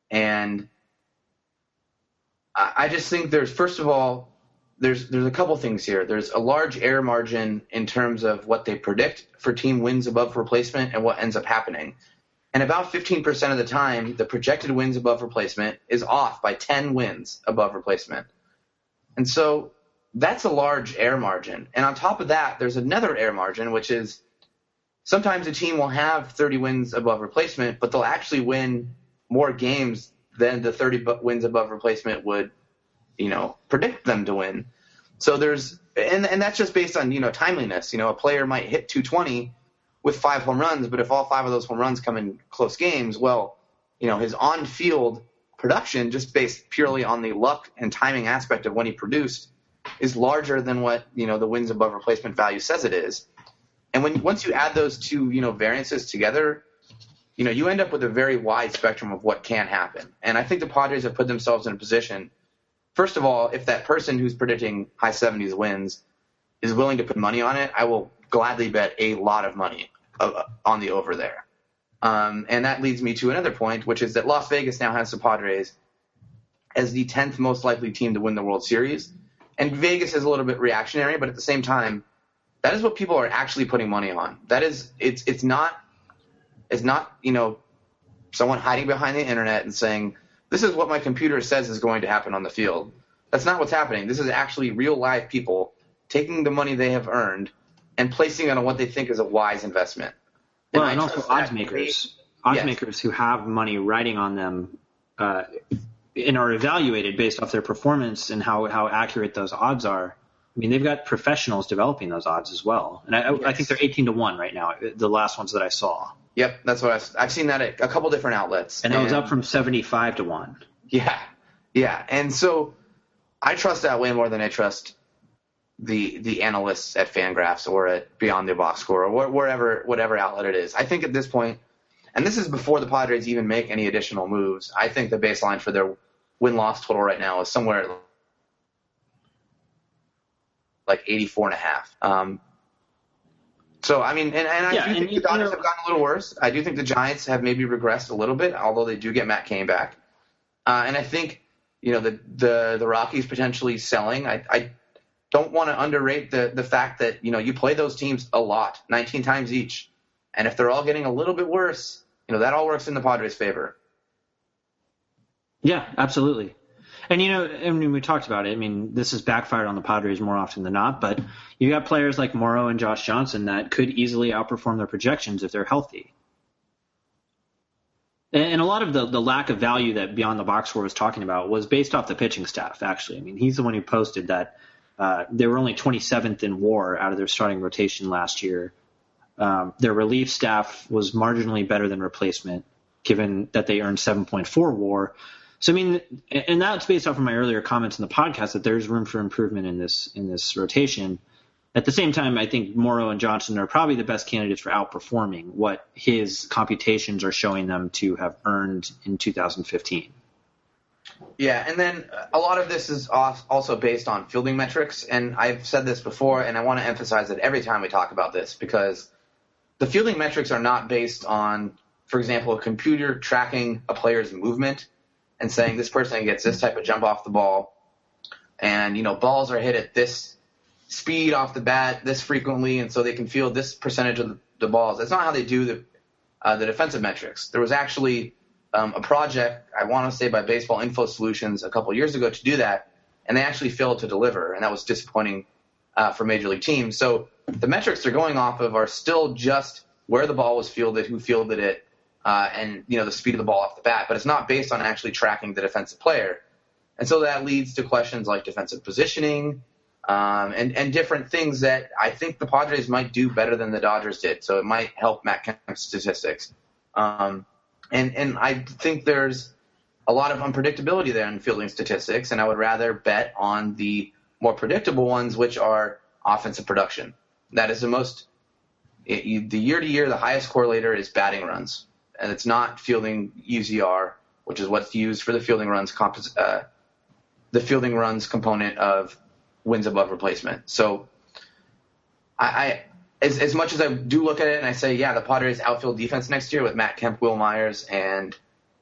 and I, just think there's first of all there's there's a couple things here. There's a large error margin in terms of what they predict for team wins above replacement and what ends up happening. And about 15% of the time, the projected wins above replacement is off by 10 wins above replacement. And so that's a large error margin. And on top of that, there's another error margin, which is sometimes a team will have 30 wins above replacement, but they'll actually win more games than the 30 wins above replacement would you know, predict them to win. So there's, and, and that's just based on, you know, timeliness. You know, a player might hit 220 with five home runs, but if all five of those home runs come in close games, well, you know, his on field production, just based purely on the luck and timing aspect of when he produced, is larger than what, you know, the wins above replacement value says it is. And when once you add those two, you know, variances together, you know, you end up with a very wide spectrum of what can happen. And I think the Padres have put themselves in a position, first of all, if that person who's predicting high 70s wins is willing to put money on it, I will gladly bet a lot of money uh, on the over there. Um, and that leads me to another point, which is that Las Vegas now has the Padres as the 10th most likely team to win the World Series. And Vegas is a little bit reactionary, but at the same time, that is what people are actually putting money on. That is, it's, it's not is not, you know, someone hiding behind the internet and saying, this is what my computer says is going to happen on the field. That's not what's happening. This is actually real live people taking the money they have earned and placing it on what they think is a wise investment. And well, and also odds makers, odds yes. makers who have money riding on them, uh, and are evaluated based off their performance and how, how accurate those odds are. I mean, they've got professionals developing those odds as well, and I, yes. I think they're eighteen to one right now. The last ones that I saw. Yep, that's what I, have seen that at a couple different outlets. And, and it was up from 75 to 1. Yeah, yeah. And so I trust that way more than I trust the the analysts at Fangraphs or at Beyond the Box Score or wherever, whatever outlet it is. I think at this point, and this is before the Padres even make any additional moves, I think the baseline for their win loss total right now is somewhere like 84 and a half. Um, so I mean, and, and I yeah, do think the Dodgers have gotten a little worse. I do think the Giants have maybe regressed a little bit, although they do get Matt Cain back. Uh, and I think you know the the the Rockies potentially selling. I, I don't want to underrate the the fact that you know you play those teams a lot, 19 times each, and if they're all getting a little bit worse, know that all works in the Padres' favor. Yeah, absolutely. And you know, I mean, we talked about it. I mean, this has backfired on the Padres more often than not, but you got players like Morrow and Josh Johnson that could easily outperform their projections if they're healthy. And a lot of the, the lack of value that Beyond the Box Score was talking about was based off the pitching staff, actually. I mean, he's the one who posted that uh, they were only 27th in war out of their starting rotation last year. Um, their relief staff was marginally better than replacement, given that they earned 7.4 war. So I mean, and that's based off of my earlier comments in the podcast that there's room for improvement in this in this rotation. At the same time, I think Morrow and Johnson are probably the best candidates for outperforming what his computations are showing them to have earned in 2015. Yeah, and then a lot of this is also based on fielding metrics, and I've said this before, and I want to emphasize it every time we talk about this because the fielding metrics are not based on, for example, a computer tracking a player's movement and saying this person gets this type of jump off the ball, and you know balls are hit at this speed off the bat this frequently, and so they can field this percentage of the, the balls. That's not how they do the uh, the defensive metrics. There was actually um, a project I want to say by Baseball Info Solutions a couple years ago to do that, and they actually failed to deliver, and that was disappointing uh, for major league teams. So the metrics they're going off of are still just where the ball was fielded, who fielded it, uh, and you know the speed of the ball off the bat, but it's not based on actually tracking the defensive player. And so that leads to questions like defensive positioning um, and and different things that I think the Padres might do better than the Dodgers did. So it might help Matt Kemp's statistics. Um, and and I think there's a lot of unpredictability there in fielding statistics, and I would rather bet on the more predictable ones, which are offensive production. That is the most it, you, the year to year, the highest correlator is batting runs and it's not fielding UZR, which is what's used for the fielding runs compos- uh, the fielding runs component of wins above replacement. So I, I as, as much as I do look at it and I say, yeah, the Padres outfield defense next year with Matt Kemp, Wil Myers, and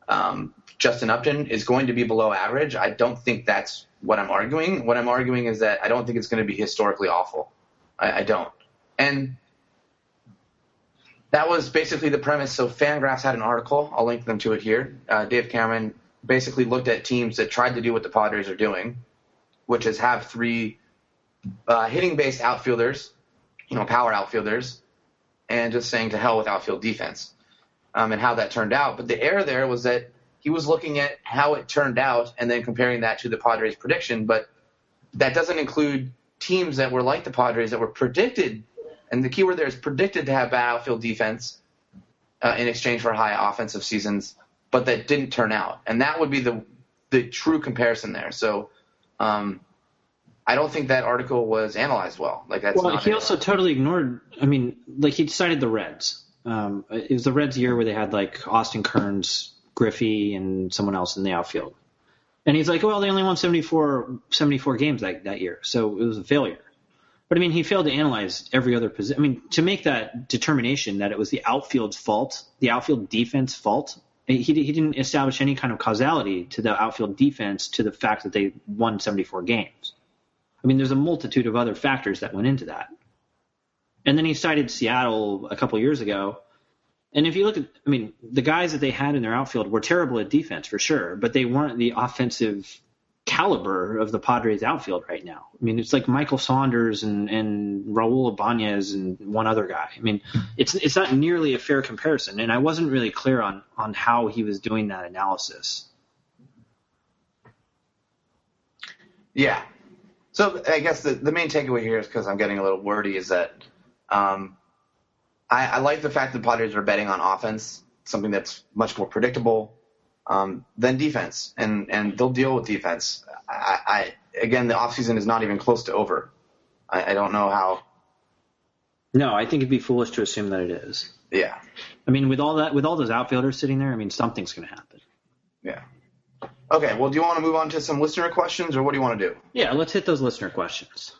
um, Justin Upton is going to be below average. I don't think that's what I'm arguing. What I'm arguing is that I don't think it's going to be historically awful. I, I don't. And that was basically the premise. So Fangraphs had an article. I'll link them to it here. Uh, Dave Cameron basically looked at teams that tried to do what the Padres are doing, which is have three uh, hitting-based outfielders, you know, power outfielders, and just saying to hell with outfield defense, um, and how that turned out. But the error there was that he was looking at how it turned out and then comparing that to the Padres' prediction. But that doesn't include teams that were like the Padres that were predicted, and the keyword there is predicted to have bad outfield defense uh, in exchange for high offensive seasons, but that didn't turn out. And that would be the the true comparison there. So. Um, I don't think that article was analyzed well. Like that's well, not he also totally ignored. I mean, like he decided the Reds. Um, it was the Reds year where they had like Austin Kearns, Griffey, and someone else in the outfield. And he's like, well, they only won 74, 74 games that, that year, so it was a failure. But I mean, he failed to analyze every other position. I mean, to make that determination that it was the outfield's fault, the outfield defense fault, he, he didn't establish any kind of causality to the outfield defense to the fact that they won 74 games. I mean, there's a multitude of other factors that went into that. And then he cited Seattle a couple years ago. And if you look at, I mean, the guys that they had in their outfield were terrible at defense for sure, but they weren't the offensive caliber of the Padres outfield right now. I mean, it's like Michael Saunders and, and Raul Ibanez and one other guy. I mean, it's it's not nearly a fair comparison. And I wasn't really clear on on how he was doing that analysis. Yeah. So I guess the, the main takeaway here is because I'm getting a little wordy is that um, I, I like the fact that Padres are betting on offense, something that's much more predictable um, than defense, and and they'll deal with defense. I, I again, the offseason is not even close to over. I, I don't know how. No, I think it'd be foolish to assume that it is. Yeah. I mean, with all that, with all those outfielders sitting there, I mean, something's going to happen. Yeah. Okay. Well, do you want to move on to some listener questions, or what do you want to do? Yeah, let's hit those listener questions.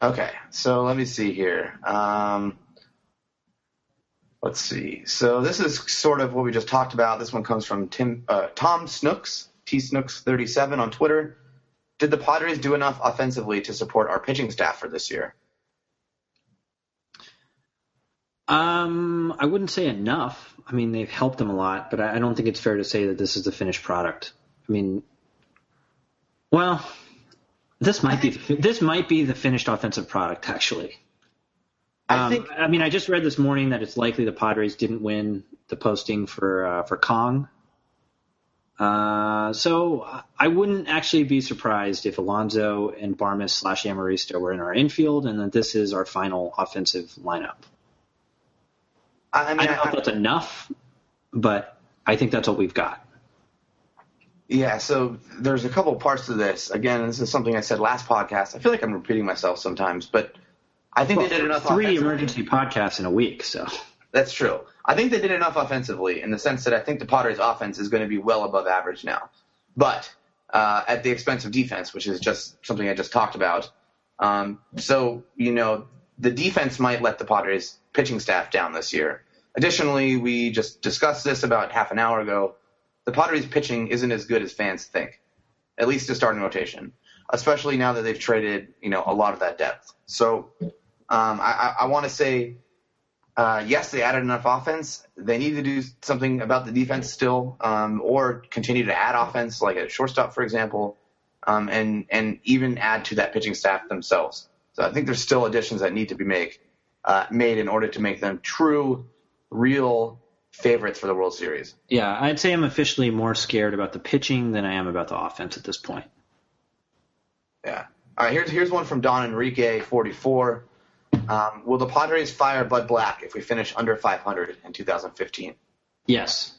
Okay, so let me see here. Um, let's see. So this is sort of what we just talked about. This one comes from Tim uh, Tom Snooks, T Snooks thirty seven on Twitter. Did the Padres do enough offensively to support our pitching staff for this year? Um, I wouldn't say enough. I mean, they've helped them a lot, but I I don't think it's fair to say that this is the finished product. I mean, well, this might be this might be the finished offensive product actually. I Um, think I mean, I just read this morning that it's likely the Padres didn't win the posting for uh, for Kong. Uh, so I wouldn't actually be surprised if Alonso and Barmes slash Amarista were in our infield, and that this is our final offensive lineup. I, I I mean, don't know if that's enough, but I think that's what we've got. Yeah, so there's a couple parts to this. Again, this is something I said last podcast. I feel like I'm repeating myself sometimes, but I think Well, they did enough. three emergency podcasts in a week, so That's true. I think they did enough offensively in the sense that I think the Padres' offense is going to be well above average now, but uh, at the expense of defense, which is just something I just talked about. Um, so you know, the defense might let the Padres' pitching staff down this year. Additionally, we just discussed this about half an hour ago. The Padres' pitching isn't as good as fans think, at least to starting rotation, especially now that they've traded you know a lot of that depth. So um, I, I, I want to say uh, yes, they added enough offense. They need to do something about the defense still, um, or continue to add offense, like a shortstop, for example, um, and and even add to that pitching staff themselves. So I think there's still additions that need to be made uh, made in order to make them true, real favorites for the World Series. yeah, I'd say I'm officially more scared about the pitching than I am about the offense at this point. Yeah. All right. Here's here's one from Don Enrique, 44. Um, will the Padres fire Bud Black if we finish under 500 in 2015? Yes,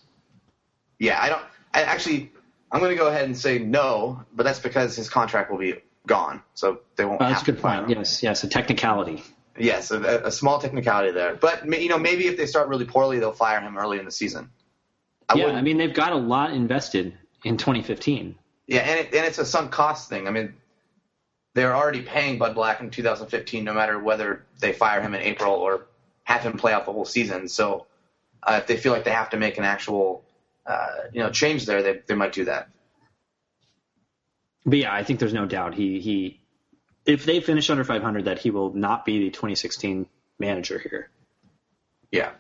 Yeah, I don't. I actually, I'm going to go ahead and say no, but that's because his contract will be gone, so they won't. Uh, that's have a good point. him. Yes, yes, a technicality. Yes, a, a small technicality there, but you know, maybe if they start really poorly, they'll fire him early in the season. I yeah, wouldn't- I mean they've got a lot invested in 2015. Yeah, and it, and it's a sunk cost thing. I mean, they're already paying Bud Black in 2015, no matter whether they fire him in April or have him play out the whole season. So, uh, if they feel like they have to make an actual, uh, you know, change there, they they might do that. But yeah, I think there's no doubt he he if they finish under 500 that he will not be the 2016 manager here. Yeah.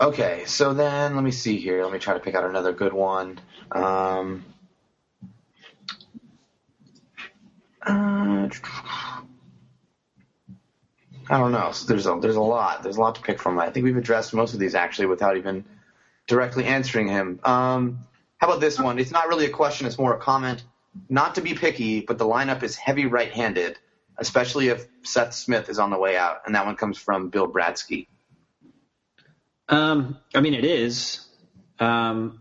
Okay, so then let me see here. Let me try to pick out another good one. Um, uh, I don't know. There's a there's a lot. There's a lot to pick from. I think we've addressed most of these actually without even directly answering him. Um, how about this one? It's not really a question; it's more a comment. Not to be picky, but the lineup is heavy right-handed, especially if Seth Smith is on the way out, and that one comes from Bill Bradsky. Um, I mean, it is. Um,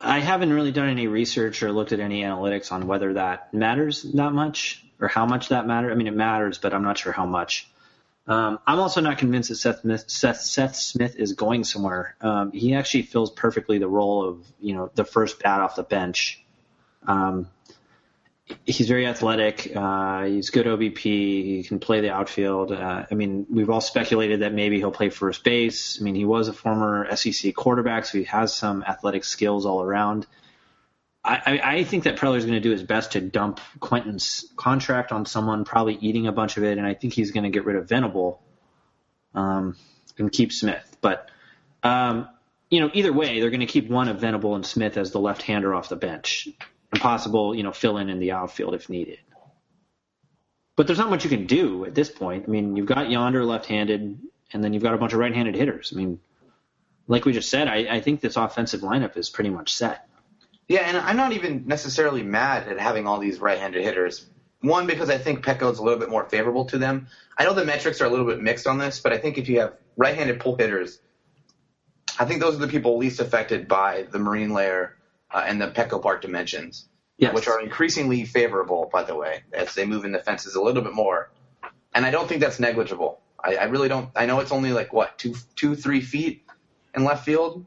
I haven't really done any research or looked at any analytics on whether that matters that much or how much that matters. I mean, it matters, but I'm not sure how much. Um, I'm also not convinced that Seth Smith, Seth, Seth Smith is going somewhere. Um, he actually fills perfectly the role of you know the first bat off the bench. Um, he's very athletic. Uh, he's good OBP. He can play the outfield. Uh, I mean, we've all speculated that maybe he'll play first base. I mean, he was a former SEC quarterback, so he has some athletic skills all around. I, I, I think that Preller's going to do his best to dump Quentin's contract on someone, probably eating a bunch of it, and I think he's going to get rid of Venable um, and keep Smith. But um, you know, either way, they're going to keep one of Venable and Smith as the left-hander off the bench and possible, you know, fill in in the outfield if needed. But there's not much you can do at this point. I mean, you've got Yonder left-handed, and then you've got a bunch of right-handed hitters. I mean, like we just said, I, I think this offensive lineup is pretty much set. Yeah, and I'm not even necessarily mad at having all these right-handed hitters. One, because I think Petco's a little bit more favorable to them. I know the metrics are a little bit mixed on this, but I think if you have right-handed pull hitters, I think those are the people least affected by the marine layer uh, and the Petco Park dimensions, Yes. which are increasingly favorable, by the way, as they move in the fences a little bit more. And I don't think that's negligible. I, I really don't. I know it's only like what two, two, three feet in left field,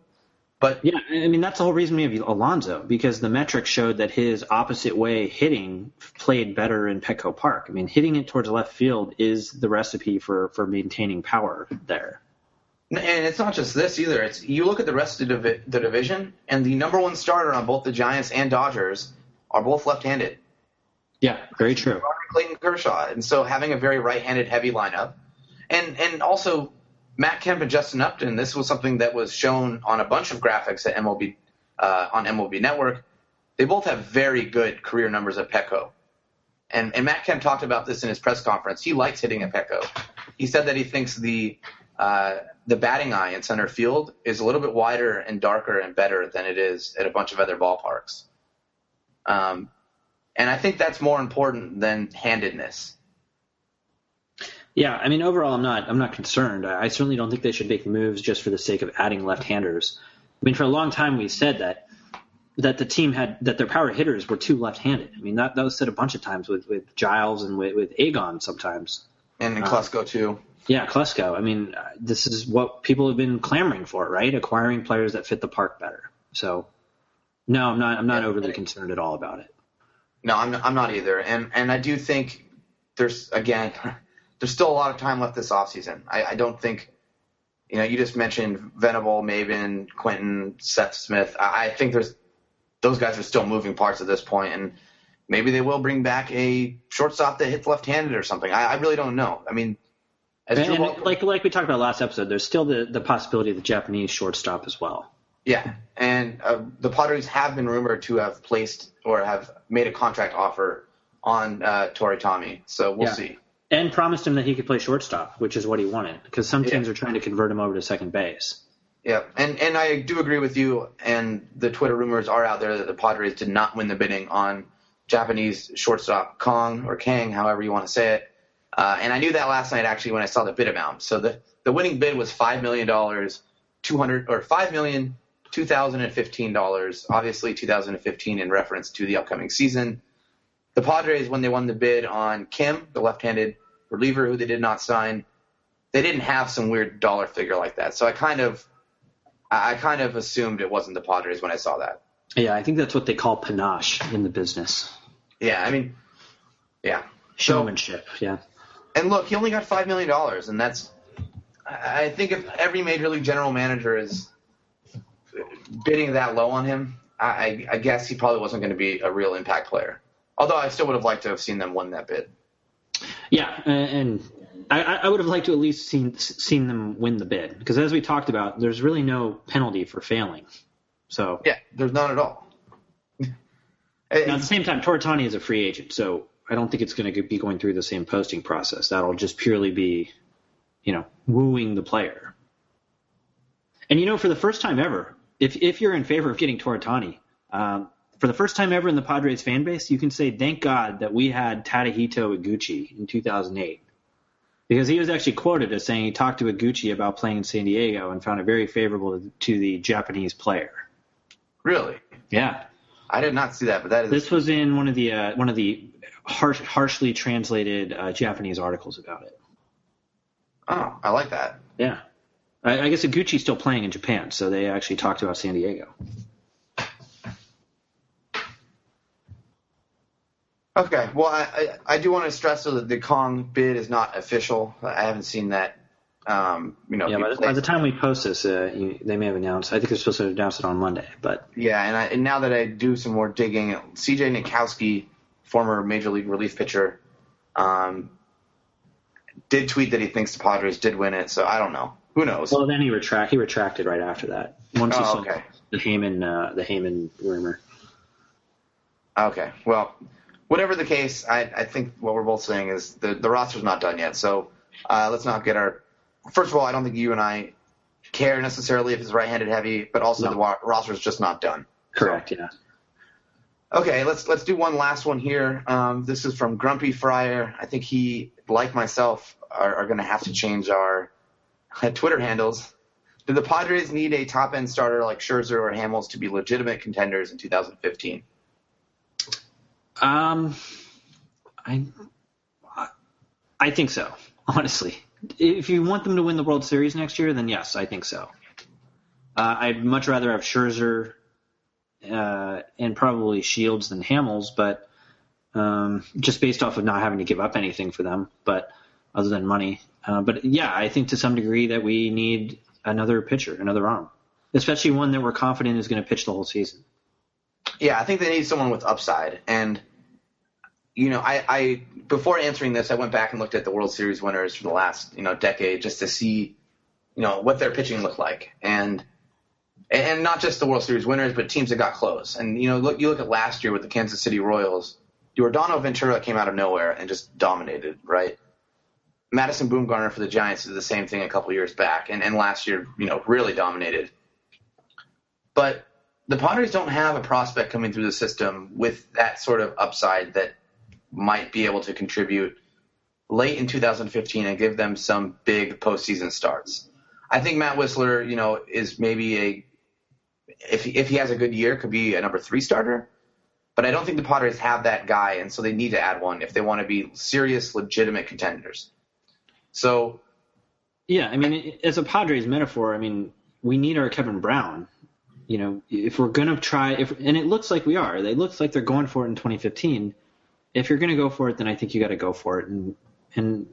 but Yeah, I mean that's the whole reason we have Alonso because the metrics showed that his opposite way hitting played better in Petco Park. I mean, hitting it towards left field is the recipe for for maintaining power there. And it's not just this either. It's you look at the rest of the, the division, and the number one starter on both the Giants and Dodgers are both left-handed. Yeah, very true. Robert Clayton Kershaw, and so having a very right-handed heavy lineup, and and also Matt Kemp and Justin Upton. This was something that was shown on a bunch of graphics at MLB uh, on MLB Network. They both have very good career numbers at Petco. And, and Matt Kemp talked about this in his press conference. He likes hitting at Petco. He said that he thinks the uh, the batting eye in center field is a little bit wider and darker and better than it is at a bunch of other ballparks. Um, and I think that's more important than handedness. Yeah, I mean overall, I'm not I'm not concerned. I I certainly don't think they should make moves just for the sake of adding left-handers. I mean, for a long time we said that that the team had that their power hitters were too left-handed. I mean, that that was said a bunch of times with with Giles and with, with Agon sometimes. And in Klesko too. Yeah, Klesko. I mean, uh, this is what people have been clamoring for, right? Acquiring players that fit the park better. So, no, I'm not. I'm not Yeah. overly concerned at all about it. No, I'm I'm not either. And and I do think there's again there's still a lot of time left this offseason. I, I don't think you know, you just mentioned Venable, Maybin, Quentin, Seth Smith. I, I think there's those guys are still moving parts at this point and maybe they will bring back a shortstop that hits left handed or something. I, I really don't know. I mean as And, and like like we talked about last episode, there's still the the possibility of the Japanese shortstop as well. Yeah, and uh, the Padres have been rumored to have placed or have made a contract offer on uh, Toritani. So we'll Yeah. see. And promised him that he could play shortstop, which is what he wanted, because some teams Yeah. are trying to convert him over to second base. Yeah, and and I do agree with you. And the Twitter rumors are out there that the Padres did not win the bidding on Japanese shortstop Kong or Kang, however you want to say it. Uh, and I knew that last night actually when I saw the bid amount. So the the winning bid was five million dollars, two hundred or five million two thousand and fifteen dollars. Obviously, two thousand and fifteen in reference to the upcoming season. The Padres, when they won the bid on Kim, the left-handed reliever who they did not sign, they didn't have some weird dollar figure like that. So I kind of I I kind of assumed it wasn't the Padres when I saw that. Yeah, I think that's what they call panache in the business. Yeah, I mean, yeah. Showmanship, yeah. And look, he only got five million dollars, and that's. I think if every major league general manager is bidding that low on him, I, I- guess he probably wasn't going to be a real impact player. Although I still would have liked to have seen them win that bid. Yeah, and, and I, I would have liked to at least seen seen them win the bid because, as we talked about, there's really no penalty for failing. So Yeah, there's none at all. now, at the same time, Toritani is a free agent, so I don't think it's going to be going through the same posting process. That'll just purely be, you know, wooing the player. And you know, for the first time ever, if if you're in favor of getting Toritani, um, for the first time ever in the Padres fan base, you can say thank God that we had Tadahito Iguchi in 2008. Because he was actually quoted as saying he talked to Iguchi about playing in San Diego and found it very favorable to, to the Japanese player. Really? Yeah, I did not see that, but that is this was in one of the uh, one of the harsh, harshly translated uh, Japanese articles about it. oh, I like that. Yeah, I, I guess Iguchi's still playing in Japan, so they actually talked about San Diego. Okay, well, I, I, I do want to stress though that the Kong bid is not official. I haven't seen that. Um, you know, Yeah, by the, by the time we post this, uh, you, they may have announced. I think they're supposed to announce it on Monday, but Yeah, and, I, and now that I do some more digging, C.J. Nitkowski, former major league relief pitcher, um, did tweet that he thinks the Padres did win it. So I don't know. Who knows? well, then he retract he retracted right after that. Once he Oh, saw okay. the Heyman uh, the Heyman rumor. Okay, well, whatever the case, I, I think what we're both saying is the the roster's not done yet. So uh, let's not get our. First of all, I don't think you and I care necessarily if it's right-handed heavy, but also No. the wa- roster's just not done. Correct. Yeah. Okay, let's let's do one last one here. Um, this is from Grumpy Fryer. I think he, like myself, are, are going to have to change our Twitter handles. Do the Padres need a top end starter like Scherzer or Hamels to be legitimate contenders in 2015? Um, I, I think so. Honestly, if you want them to win the World Series next year, then yes, I think so. Uh, I'd much rather have Scherzer uh, and probably Shields than Hamels, but um, just based off of not having to give up anything for them, but other than money. Uh, but yeah, I think to some degree that we need another pitcher, another arm, especially one that we're confident is going to pitch the whole season. Yeah, I think they need someone with upside. And you know, I, I before answering this, I went back and looked at the World Series winners for the last you know decade just to see you know what their pitching looked like, and and not just the World Series winners, but teams that got close. And you know, look you look at last year with the Kansas City Royals, Yordano Ventura came out of nowhere and just dominated, right? Madison Bumgarner for the Giants did the same thing a couple years back, and, and last year, you know, really dominated. But the Padres don't have a prospect coming through the system with that sort of upside that might be able to contribute late in 2015 and give them some big postseason starts. I think Matt Wisler, you know, is maybe a if if he has a good year, could be a number three starter. But I don't think the Padres have that guy, and so they need to add one if they want to be serious, legitimate contenders. So Yeah, I mean, as a Padres metaphor, I mean, we need our Kevin Brown. You know, if we're gonna try, if and it looks like we are, it looks like they're going for it in 2015. If you're gonna go for it, then I think you got to go for it. And and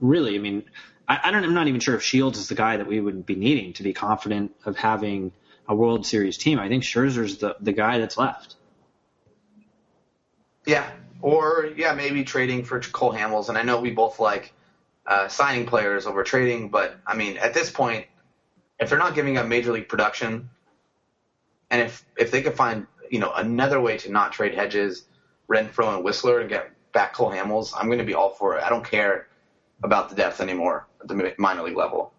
really, I mean, I, I don't, I'm not even sure if Shields is the guy that we would be needing to be confident of having a World Series team. I think Scherzer's the the guy that's left. Yeah, or yeah, maybe trading for Cole Hamels. And I know we both like uh, signing players over trading, but I mean, at this point, if they're not giving up major league production, and if if they could find you know another way to not trade Hedges, Renfroe, and Wisler and get back Cole Hamels, I'm going to be all for it. I don't care about the depth anymore at the minor league level.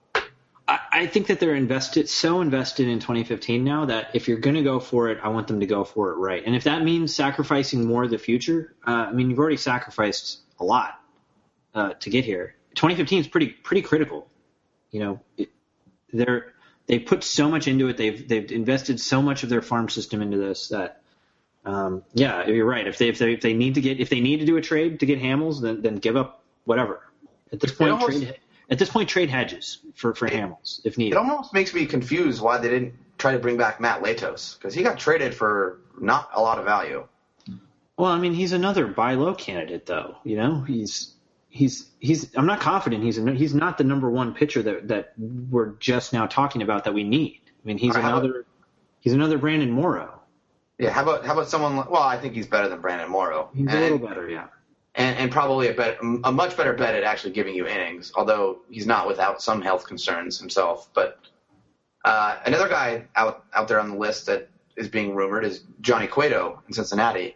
I, I think that they're invested so invested in 2015 now that if you're going to go for it, I want them to go for it right. And if that means sacrificing more of the future, uh, I mean, you've already sacrificed a lot uh, to get here. 2015 is pretty pretty critical. You know, it, they're they put so much into it. They've they've invested so much of their farm system into this that. Um, yeah, you're right. If they, if they if they need to get if they need to do a trade to get Hamels, then then give up whatever. At this point, almost- trade at this point trade hedges for for Hamels if needed. It almost makes me confused why they didn't try to bring back Matt Latos because he got traded for not a lot of value. Well, I mean, he's another buy low candidate, though. You know, he's he's he's. I'm not confident he's a, he's not the number one pitcher that that we're just now talking about that we need. I mean, he's right, another he's another Brandon Morrow. Yeah, how about how about someone? like- Well, I think he's better than Brandon Morrow. He's and, a little better, yeah. And, and probably a bet, a much better bet at actually giving you innings. Although he's not without some health concerns himself. But uh, another guy out out there on the list that is being rumored is Johnny Cueto in Cincinnati.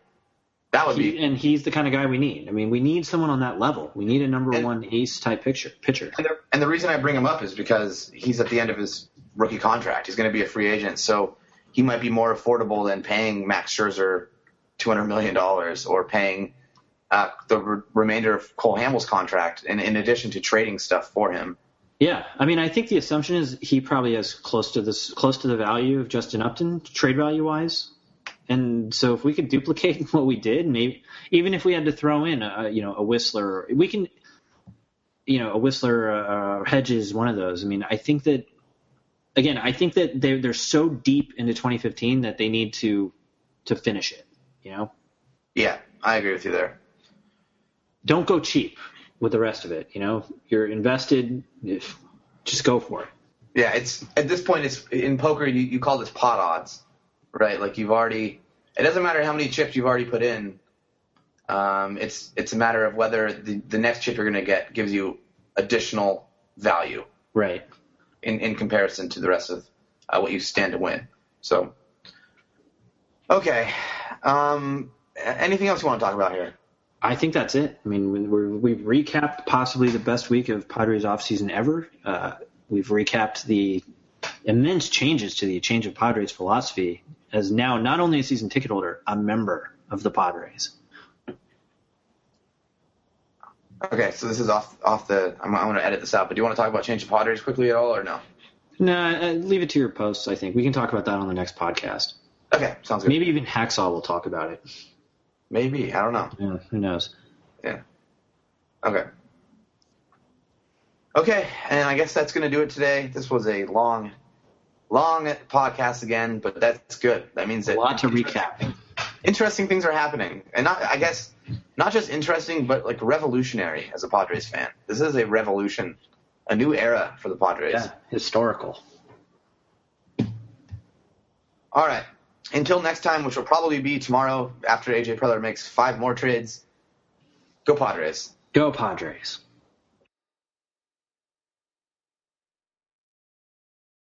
That would He, be. and he's the kind of guy we need. I mean, we need someone on that level. We need a number And- one ace type pitcher. Pitcher. And the, and the reason I bring him up is because he's at the end of his rookie contract. He's going to be a free agent. So he might be more affordable than paying Max Scherzer two hundred million dollars or paying uh, the re- remainder of Cole Hamels' contract, in, in addition to trading stuff for him. Yeah, I mean, I think the assumption is he probably has close to this, close to the value of Justin Upton, trade value wise. And so, if we could duplicate what we did, maybe even if we had to throw in a, you know, a Wisler, we can, you know, a Wisler, uh, Hedges, one of those. I mean, I think that again, I think that they they're so deep into 2015 that they need to to finish it. You know, Yeah, I agree with you there. Don't go cheap with the rest of it. You know, you're invested. If, just go for it. Yeah, it's at this point, it's in poker. You, you call this pot odds, right? Like you've already. It doesn't matter how many chips you've already put in. Um, it's it's a matter of whether the, the next chip you're going to get gives you additional value Right. in, in comparison to the rest of uh, what you stand to win. So, okay. Um, anything else you want to talk about here? I think that's it. I mean, we're, we've recapped possibly the best week of Padres offseason ever. Uh, we've recapped the immense changes to the change of Padres philosophy as now not only a season ticket holder, a member of the Padres. Okay, so this is off off the. I'm, I'm going to edit this out, but do you want to talk about change of Padres quickly at all, or no? No, uh, leave it to your posts. I think we can talk about that on the next podcast. Okay, sounds good. Maybe even Hacksaw will talk about it. Maybe I don't know. Yeah, who knows? Yeah. Okay. Okay, and I guess that's going to do it today. This was a long, long podcast again, but that's good. That means A lot to recap. interesting things are happening, and not I guess not just interesting, but like revolutionary as a Padres fan. This is a revolution, a new era for the Padres. Yeah, historical. All right. Until next time, which will probably be tomorrow after AJ Preller makes five more trades. Go Padres. Go Padres.